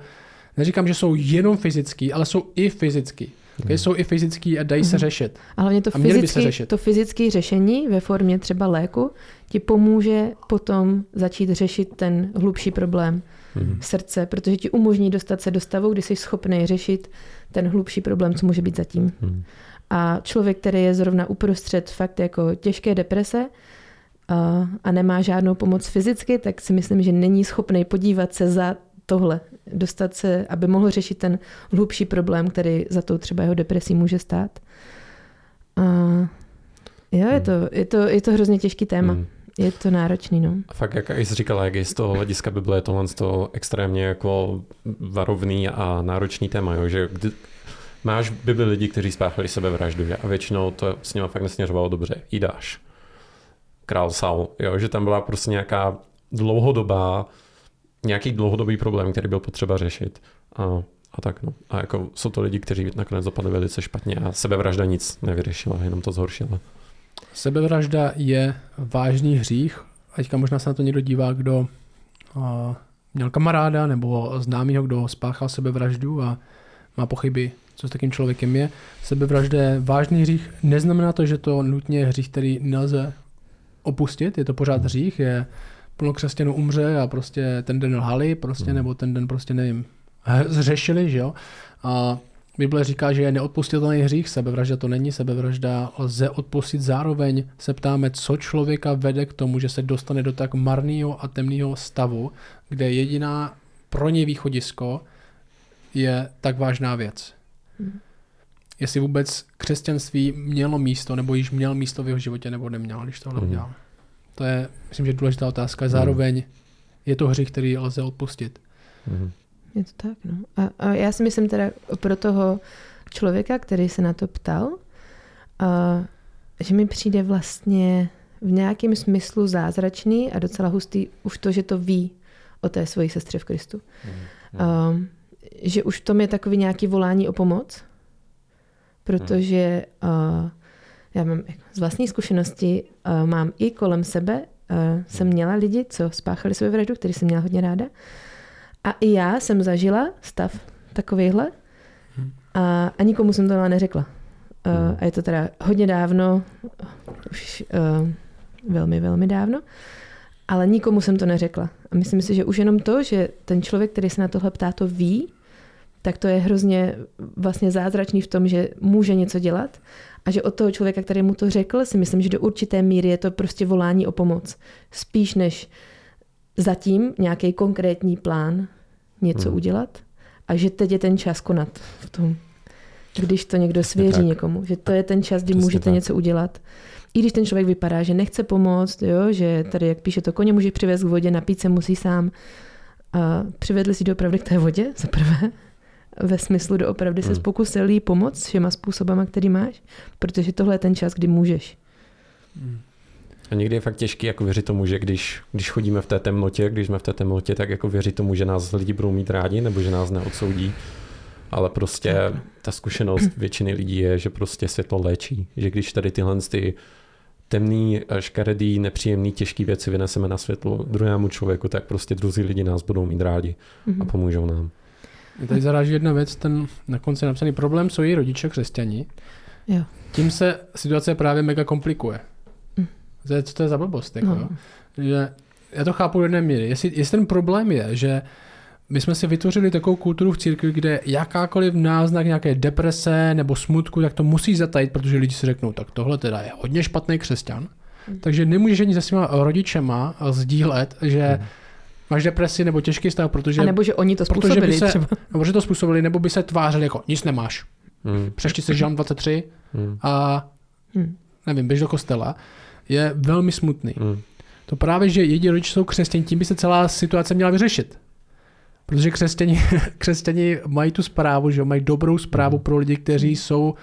neříkám, že jsou jenom fyzický, ale jsou i fyzický. Mm. Jsou i fyzický a dají mm. se řešit. A hlavně to, fyzický, to fyzické řešení ve formě třeba léku ti pomůže potom začít řešit ten hlubší problém mm. srdce, protože ti umožní dostat se do stavu, kdy jsi schopný řešit ten hlubší problém, co může být zatím. Hmm. A člověk, který je zrovna uprostřed fakt jako těžké deprese a, a nemá žádnou pomoc fyzicky, tak si myslím, že není schopný podívat se za tohle, dostat se, aby mohl řešit ten hlubší problém, který za tou třeba jeho depresí může stát. A jo, je to, je to, je to hrozně těžký téma. Hmm. Je to náročný, no. A fakt, jak jsi říkala, jak je z toho hlediska Bible, je tohle to extrémně jako varovný a náročný téma, jo? že kdy, máš v Bibli lidi, kteří spáchali sebevraždu že? a většinou to s nimi fakt nesměřovalo dobře. Jidáš. Král Saul, jo? že tam byla prostě nějaká dlouhodobá, nějaký dlouhodobý problém, který byl potřeba řešit. A, a tak no. A jako jsou to lidi, kteří nakonec dopadli velice špatně a sebevražda nic nevyřešila, jenom to zhoršila. Sebevražda je vážný hřích. Teďka možná se na to někdo dívá, kdo uh, měl kamaráda nebo známýho, kdo spáchal sebevraždu a má pochyby, co s takým člověkem je. Sebevražda je vážný hřích. Neznamená to, že to nutně je hřích, který nelze opustit. Je to pořád hřích. Je plno křesťanů umře a prostě ten den lhali, prostě, hmm. nebo ten den prostě nevím, zřešili, že jo. A Bible říká, že je neodpustitelný hřích, sebevražda to není, sebevražda lze odpustit. Zároveň se ptáme, co člověka vede k tomu, že se dostane do tak marného a temného stavu, kde jediná pro něj východisko je tak vážná věc. Hmm. Jestli vůbec křesťanství mělo místo, nebo již měl místo v jeho životě, nebo neměl, když tohle hmm. udělal. To je, myslím, že důležitá otázka. Zároveň je to hřích, který lze odpustit. Hmm. Je to tak, no. A, a já si myslím teda pro toho člověka, který se na to ptal, a, že mi přijde vlastně v nějakém smyslu zázračný a docela hustý už to, že to ví o té svoji sestře v Kristu. Mm. A, že už v tom je takový nějaký volání o pomoc, protože a, já mám jako z vlastní zkušenosti, a, mám i kolem sebe, a, jsem měla lidi, co spáchali svou vraždu, který jsem měla hodně ráda. A i já jsem zažila stav takovýhle a, a nikomu jsem to neřekla. Uh, a je to teda hodně dávno, už uh, velmi, velmi dávno, ale nikomu jsem to neřekla. A myslím si, že už jenom to, že ten člověk, který se na tohle ptá, to ví, tak to je hrozně vlastně zázračný v tom, že může něco dělat a že od toho člověka, který mu to řekl, si myslím, že do určité míry je to prostě volání o pomoc. Spíš než zatím nějaký konkrétní plán něco hmm. udělat a že teď je ten čas konat v tom. Když to někdo svěří tak. někomu, že to je ten čas, kdy Přesně můžete tak. něco udělat. I když ten člověk vypadá, že nechce pomoct, jo, že tady, jak píše to, koně může přivést k vodě, napít se musí sám. A přivedli si doopravdy k té vodě, za prvé, ve smyslu doopravdy hmm. se pokusil jí pomoct všema způsobama, který máš, protože tohle je ten čas, kdy můžeš. Hmm. A někdy je fakt těžké jako věřit tomu, že když, když chodíme v té temnotě, když jsme v té temnotě, tak jako věřit tomu, že nás lidi budou mít rádi nebo že nás neodsoudí. Ale prostě ta zkušenost většiny lidí je, že prostě světlo léčí. Že když tady tyhle ty temný, škaredý, nepříjemný, těžké věci vyneseme na světlo druhému člověku, tak prostě druzí lidi nás budou mít rádi a mhm. pomůžou nám. Mě tady zaráží jedna věc, ten na konci napsaný problém jsou její rodiče křesťani. Jo. Tím se situace právě mega komplikuje. To je, co to je za blbost? Jako, no. Že já to chápu do jedné míry. Jestli, jestli ten problém je, že my jsme si vytvořili takovou kulturu v církvi, kde jakákoliv náznak nějaké deprese nebo smutku, tak to musí zatajit, protože lidi si řeknou, tak tohle teda je hodně špatný křesťan. Hmm. Takže nemůžeš ani se svýma rodičema sdílet, že hmm. Máš depresi nebo těžký stav, protože... A nebo že oni to způsobili se, třeba. Nebo že to způsobili, nebo by se tvářili jako nic nemáš. Hmm. Přešti se Žán 23 hmm. a hmm. nevím, běž do kostela je velmi smutný. Mm. To právě, že jediní rodiče jsou křesťané, tím by se celá situace měla vyřešit. Protože křesťani, křesťani mají tu zprávu, že mají dobrou zprávu mm. pro lidi, kteří jsou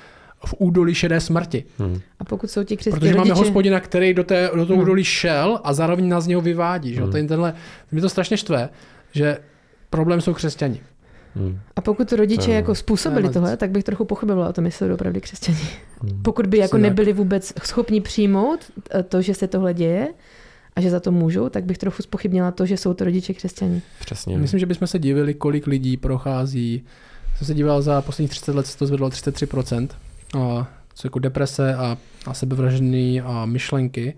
v údolí šedé smrti. Hmm. A pokud jsou ti křesťané Protože máme rodiče... hospodina, který do, té, do toho No. údolí šel a zároveň nás z něho vyvádí. Že? Hmm. Ten, tenhle, mě to strašně štve, že problém jsou křesťani. Hmm. A pokud rodiče To jako to způsobili je tohle, tak bych trochu pochybovala o tom, jestli jsou opravdu křesťani. Hmm. Pokud by jako nebyli vůbec schopni přijmout eh, to, že se tohle děje a že za to můžou, tak bych trochu spochybnila to, že jsou to rodiče křesťani. Přesně. Myslím, že bychom se divili, kolik lidí prochází. Jsem se díval za posledních 30 let, se to zvedlo o 33%. A, co jako deprese a, a sebevražedný a myšlenky.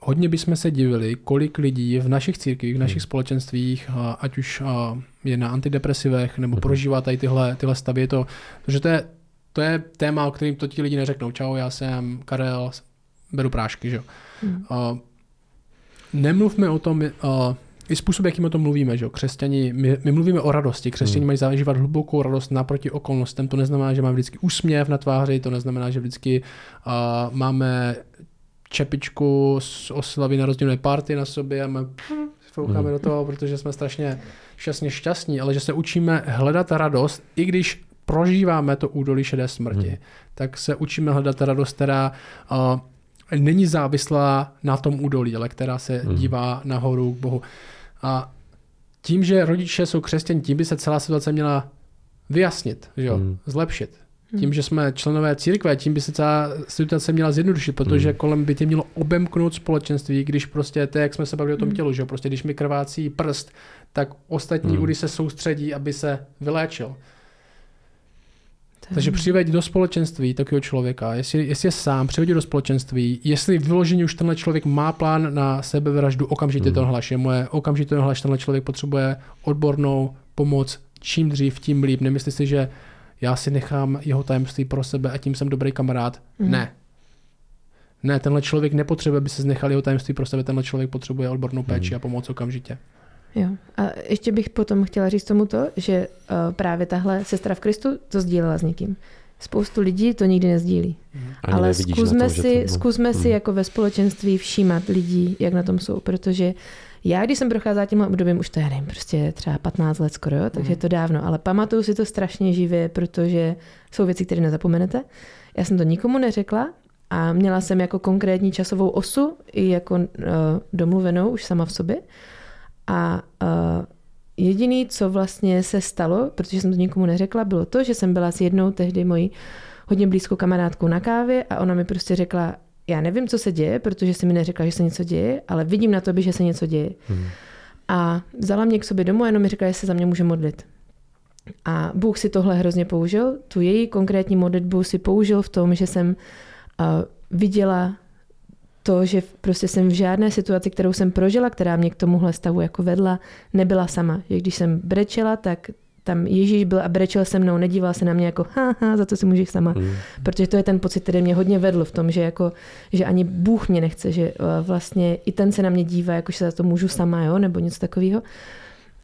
Hodně bychom se divili, kolik lidí v našich církvích, v našich Hmm. společenstvích, a, ať už a, je na antidepresivech nebo Mhm. prožívá tady tyhle, tyhle stavy. Je to, protože to je, to je téma, o kterým to ti lidi neřeknou. Čau, já jsem Karel, beru prášky, že jo. Hmm. Uh, nemluvme o tom, uh, i způsob, jakým o tom mluvíme, že jo, křesťani, my, my mluvíme o radosti, křesťani Hmm. mají zažívat hlubokou radost naproti okolnostem, to neznamená, že máme vždycky úsměv na tváři, to neznamená, že vždycky uh, máme čepičku z oslavy narozeninové party na sobě a my foukáme Hmm. do toho, protože jsme strašně šťastně šťastní, ale že se učíme hledat radost, i když prožíváme to údolí šedé smrti, Hmm. tak se učíme hledat radost, která uh, není závislá na tom údolí, ale která se Hmm. dívá nahoru k Bohu. A tím, že rodiče jsou křesťané, tím by se celá situace měla vyjasnit, že jo? Hmm. zlepšit. Hmm. Tím, že jsme členové církve, tím by se celá situace měla zjednodušit, protože Hmm. kolem by tě mělo obemknout společenství, když prostě, to je, jak jsme se bavili o tom Hmm. tělu, že jo? prostě když mi krvácí prst, tak ostatní Hmm. údy se soustředí, aby se vyléčil. Takže přiveď do společenství takového člověka, jestli, jestli je sám, přiveď do společenství, jestli vyloženě už tenhle člověk má plán na sebevraždu, okamžitě Hmm. to hlaš. Je moje okamžitě to tenhle člověk potřebuje odbornou pomoc, čím dřív, tím líp. Nemyslí si, že já si nechám jeho tajemství pro sebe a tím jsem dobrý kamarád. Mhm. Ne. Ne, tenhle člověk nepotřebuje, aby se znechal jeho tajemství pro sebe, tenhle člověk potřebuje odbornou péči Hmm. a pomoc okamžitě. Jo. A ještě bych potom chtěla říct tomu to, že uh, právě tahle sestra v Kristu to sdílela s někým. Spoustu lidí to nikdy nezdílí. Ani Ale zkusme, na to, že si, to- zkusme si Hmm. jako ve společenství všímat lidí, jak na tom jsou, protože já, když jsem procházela tímhle obdobím, už to já nevím, prostě třeba 15 let skoro, jo, takže Mhm. je to dávno, ale pamatuju si to strašně živě, protože jsou věci, které nezapomenete. Já jsem to nikomu neřekla a měla jsem jako konkrétní časovou osu i jako uh, domluvenou už sama v sobě. A uh, jediný, co vlastně se stalo, protože jsem to nikomu neřekla, bylo to, že jsem byla s jednou tehdy mojí hodně blízkou kamarádkou na kávě a ona mi prostě řekla, já nevím, co se děje, protože si mi neřekla, že se něco děje, ale vidím na tobě, že se něco děje. Hmm. A vzala mě k sobě domů a jenom mi řekla, že se za mě může modlit. A Bůh si tohle hrozně použil. Tu její konkrétní modlitbu si použil v tom, že jsem uh, viděla to, že prostě jsem v žádné situaci, kterou jsem prožila, která mě k tomuhle stavu jako vedla, nebyla sama. Že když jsem brečela, tak tam Ježíš byl a brečel se mnou, nedíval se na mě jako haha, za to si můžeš sama. Hmm. Protože to je ten pocit, který mě hodně vedl v tom, že, jako, že ani Bůh mě nechce, že eh, vlastně i ten se na mě dívá, jako že za to můžu sama, jo, nebo něco takového.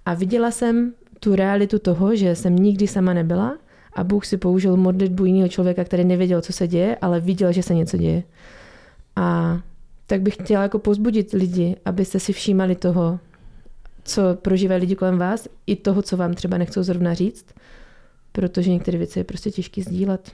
A viděla jsem tu realitu toho, že jsem nikdy sama nebyla a Bůh si použil modlitbu jiného člověka, který nevěděl, co se děje, ale viděl, že se něco děje. A tak bych chtěla jako pozbudit lidi, abyste si všímali toho, co prožívají lidi kolem vás, i toho, co vám třeba nechcou zrovna říct, protože některé věci je prostě těžké sdílet.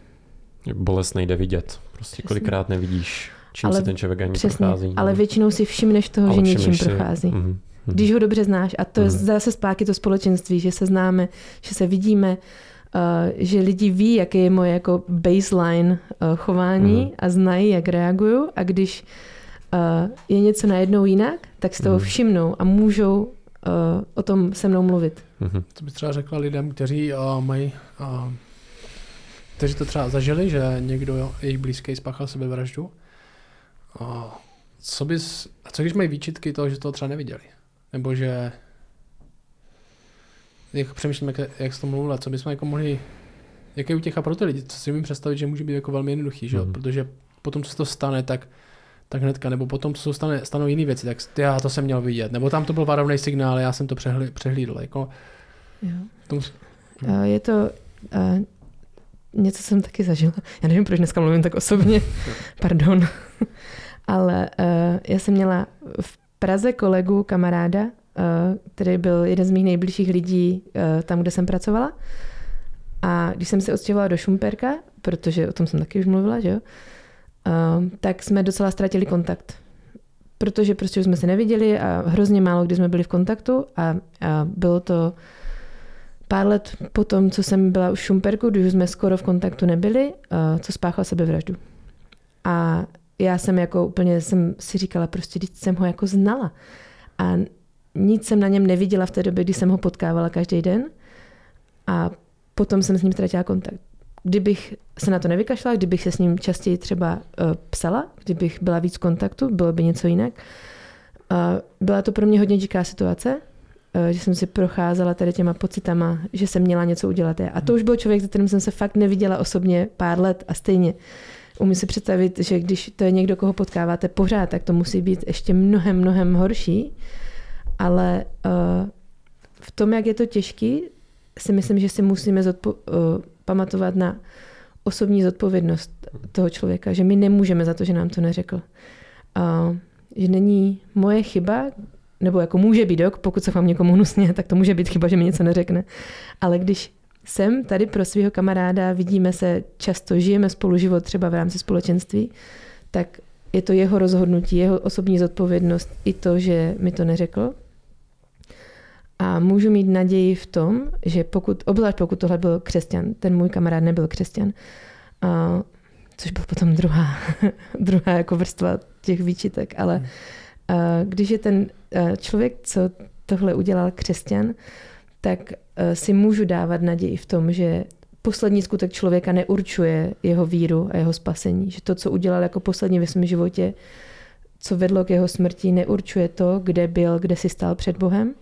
Bolest nejde vidět. Prostě Přesně. kolikrát nevidíš, čím Ale si ten člověk ani Přesně, prochází. ale většinou si všimneš toho, Ale že něčím si- prochází. Mhm. Mhm. Když ho dobře znáš. A to je Mhm. zase zpátky to společenství, že se známe, že se vidíme, uh, že lidi ví, jaký je moje jako baseline uh, chování Mhm. a znají, jak reaguju. A když uh, je něco najednou jinak, tak si toho Mhm. všimnou a můžou uh, o tom se mnou mluvit. Mhm. Co bys třeba řekla lidem, kteří uh, mají, uh, kteří to třeba zažili, že někdo jejich blízký spáchal sebevraždu? Uh, co bys, a co když mají výčitky toho, že to třeba neviděli? Nebo že jak přemýšlím, jak, jak jsi to mluvila, co bychom jako mohli, jak je utěcha pro ty lidi, co si umím představit, že může být jako velmi jednoduchý, že? jo? Mhm. protože potom, co se to stane, tak tak hnedka, nebo potom, co se stane, stanou jiné věci, tak já to jsem měl vidět, nebo tam to byl varovný signál, já jsem to přehli, přehlídl, jako Jo. Uh, je to... Uh, něco jsem taky zažila. Já nevím, proč dneska mluvím tak osobně. Pardon. Ale uh, já jsem měla v Praze kolegu, kamaráda, uh, který byl jeden z mých nejbližších lidí uh, tam, kde jsem pracovala. A když jsem se odstěhovala do Šumperka, protože o tom jsem taky už mluvila, že jo, tak jsme docela ztratili kontakt. Protože prostě už jsme se neviděli a hrozně málo kdy jsme byli v kontaktu a, a bylo to pár let po tom, co jsem byla v Šumperku, když jsme skoro v kontaktu nebyli, co spáchal sebevraždu. A já jsem jako úplně jsem si říkala, prostě teď jsem ho jako znala. A nic jsem na něm neviděla v té době, kdy jsem ho potkávala každý den. A potom jsem s ním ztratila kontakt. Kdybych se na to nevykašla, kdybych se s ním častěji třeba uh, psala, kdybych byla víc kontaktu, bylo by něco jinak. Uh, byla to pro mě hodně díká situace, uh, že jsem si procházela tady těma pocitama, že jsem měla něco udělat. A to už byl člověk, se kterým jsem se fakt neviděla osobně pár let a stejně. Umím si představit, že když to je někdo, koho potkáváte pořád, tak to musí být ještě mnohem, mnohem horší. Ale uh, v tom, jak je to těžký, si myslím, že si musíme zodpo- uh, pamatovat na osobní zodpovědnost toho člověka, že my nemůžeme za to, že nám to neřekl. Uh, že není moje chyba, nebo jako může být, dok, pokud se vám někomu hnusně, tak to může být chyba, že mi něco neřekne. Ale když jsem tady pro svého kamaráda, vidíme se často, žijeme spolu život třeba v rámci společenství, tak je to jeho rozhodnutí, jeho osobní zodpovědnost i to, že mi to neřekl. A můžu mít naději v tom, že pokud, obzvlášť pokud tohle byl křesťan, ten můj kamarád nebyl křesťan, a, což byl potom druhá, druhá jako vrstva těch výčitek, ale a, když je ten člověk, co tohle udělal křesťan, tak si můžu dávat naději v tom, že poslední skutek člověka neurčuje jeho víru a jeho spasení. Že to, co udělal jako poslední ve svém životě, co vedlo k jeho smrti, neurčuje to, kde byl, kde si stál před Bohem,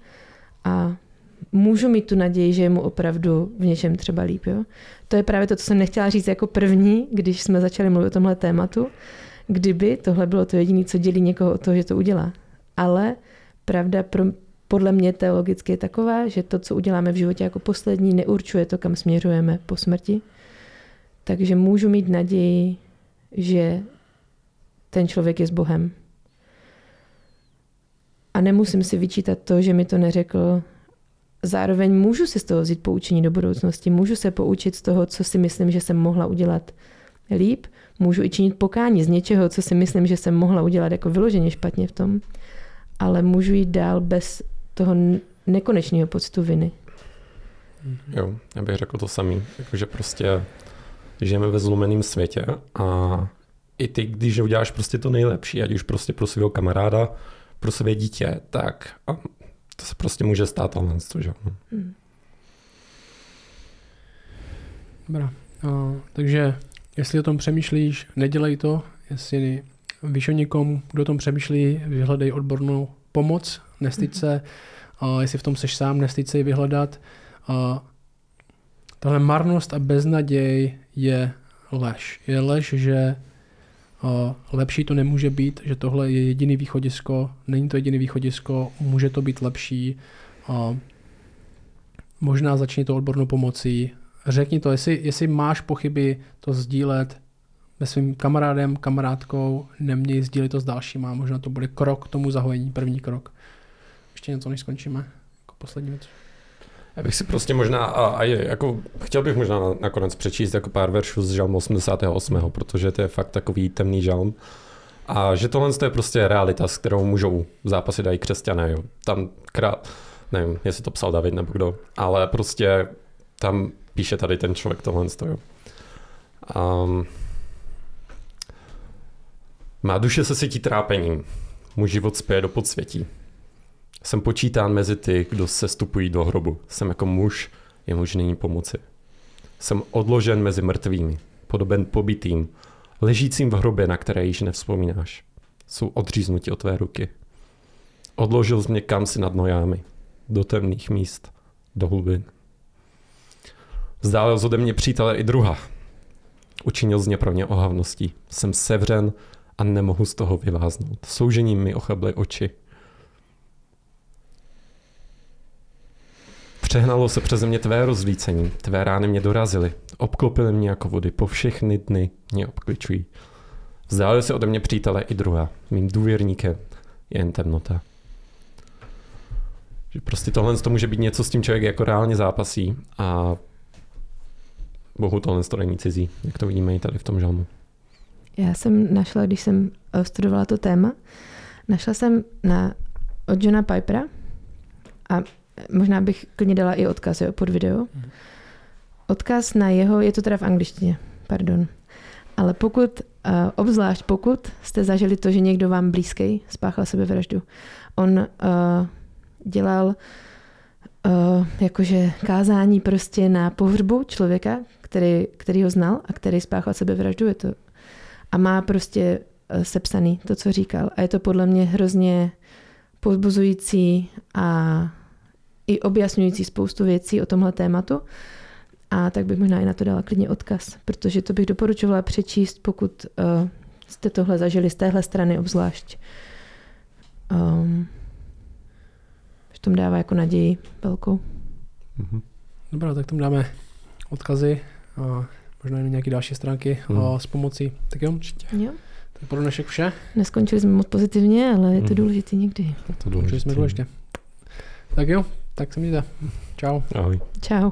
a můžu mít tu naději, že je mu opravdu v něčem třeba líp. Jo? To je právě to, co jsem nechtěla říct jako první, když jsme začali mluvit o tomhle tématu, kdyby tohle bylo to jediné, co dělí někoho od toho, že to udělá. Ale pravda pro, podle mě teologicky je taková, že to, co uděláme v životě jako poslední, neurčuje to, kam směřujeme po smrti. Takže můžu mít naději, že ten člověk je s Bohem a nemusím si vyčítat to, že mi to neřekl. Zároveň můžu si z toho vzít poučení do budoucnosti, můžu se poučit z toho, co si myslím, že jsem mohla udělat líp, můžu i činit pokání z něčeho, co si myslím, že jsem mohla udělat jako vyloženě špatně v tom, ale můžu jít dál bez toho nekonečného pocitu viny. Jo, já bych řekl to samý, jakože prostě žijeme ve zlomeném světě a i ty, když uděláš prostě to nejlepší, ať už prostě pro svého kamaráda, pro své dítě, tak to se prostě může stát tohle, že? Hmm. Dobrá. Uh, takže jestli o tom přemýšlíš, nedělej to. Jestli víš o někom, kdo o tom přemýšlí, vyhledej odbornou pomoc, nestyď se. Uh, jestli v tom seš sám, nestyď se ji vyhledat. Uh, tahle marnost a beznaděj je lež. Je lež, že lepší to nemůže být, že tohle je jediný východisko, není to jediný východisko, může to být lepší. Možná začni to odbornou pomocí. Řekni to, jestli, jestli máš pochyby, to sdílet se svým kamarádem, kamarádkou, neměj sdílet to s dalšíma, možná to bude krok k tomu zahojení, první krok. Ještě něco, než skončíme, jako poslední věc. Já bych si prostě možná, a, a je, jako, chtěl bych možná nakonec přečíst jako pár veršů z žalmu 88, protože to je fakt takový temný žalm. A že tohle je prostě realita, s kterou můžou zápasit i křesťané. Jo. Tam krát, nevím, jestli to psal David nebo kdo, ale prostě tam píše tady ten člověk tohle. Jo. Um, má duše se sytí trápením, můj život spěje do podsvětí. Jsem počítán mezi ty, kdo se stupují do hrobu. Jsem jako muž, jemuž není pomoci. Jsem odložen mezi mrtvými, podoben pobytým, ležícím v hrobě, na které již nevzpomínáš. Jsou odříznuti od tvé ruky. Odložil jsi mě kam si nad nojami, do temných míst, do hlubin. Vzdálil z ode mě přítele i druha. Učinil z mě pro ně ohavností. Jsem sevřen a nemohu z toho vyváznout. Soužením mi ochably oči. Přehnalo se přeze mě tvé rozlícení, tvé rány mě dorazily, obklopily mě jako vody, po všechny dny mě obkličují. Vzdálili se ode mě přítele i druhá, mým důvěrníkem je jen temnota. Že prostě tohle to může být něco, s tím člověk jako reálně zápasí a Bohu tohle to není cizí, jak to vidíme i tady v tom žalmu. Já jsem našla, když jsem eh, studovala to téma, našla jsem na, od Johna Pipera a možná bych klidně dala i odkaz jo, pod video. Odkaz na jeho, je to teda v angličtině, pardon. Ale pokud, uh, obzvlášť pokud jste zažili to, že někdo vám blízký spáchal sebevraždu. On uh, dělal uh, jakože kázání prostě na pohřbu člověka, který, který ho znal a který spáchal sebevraždu. Je to, a má prostě uh, sepsaný to, co říkal. A je to podle mě hrozně pozbuzující a i objasňující spoustu věcí o tomhle tématu. A tak bych možná i na to dala klidně odkaz, protože to bych doporučovala přečíst, pokud uh, jste tohle zažili z téhle strany obzvlášť. Um, v tom dává jako naději velkou. Mhm. Dobrá, tak tam dáme odkazy a možná i nějaké další stránky a s pomocí. Tak jo, Jo? tak pro dnešek vše. Neskončili jsme moc pozitivně, ale je to Mhm. důležité někdy. To Protože jsme důležitě. Tak jo, tak se mějte. Čau. Ahoj. Čau.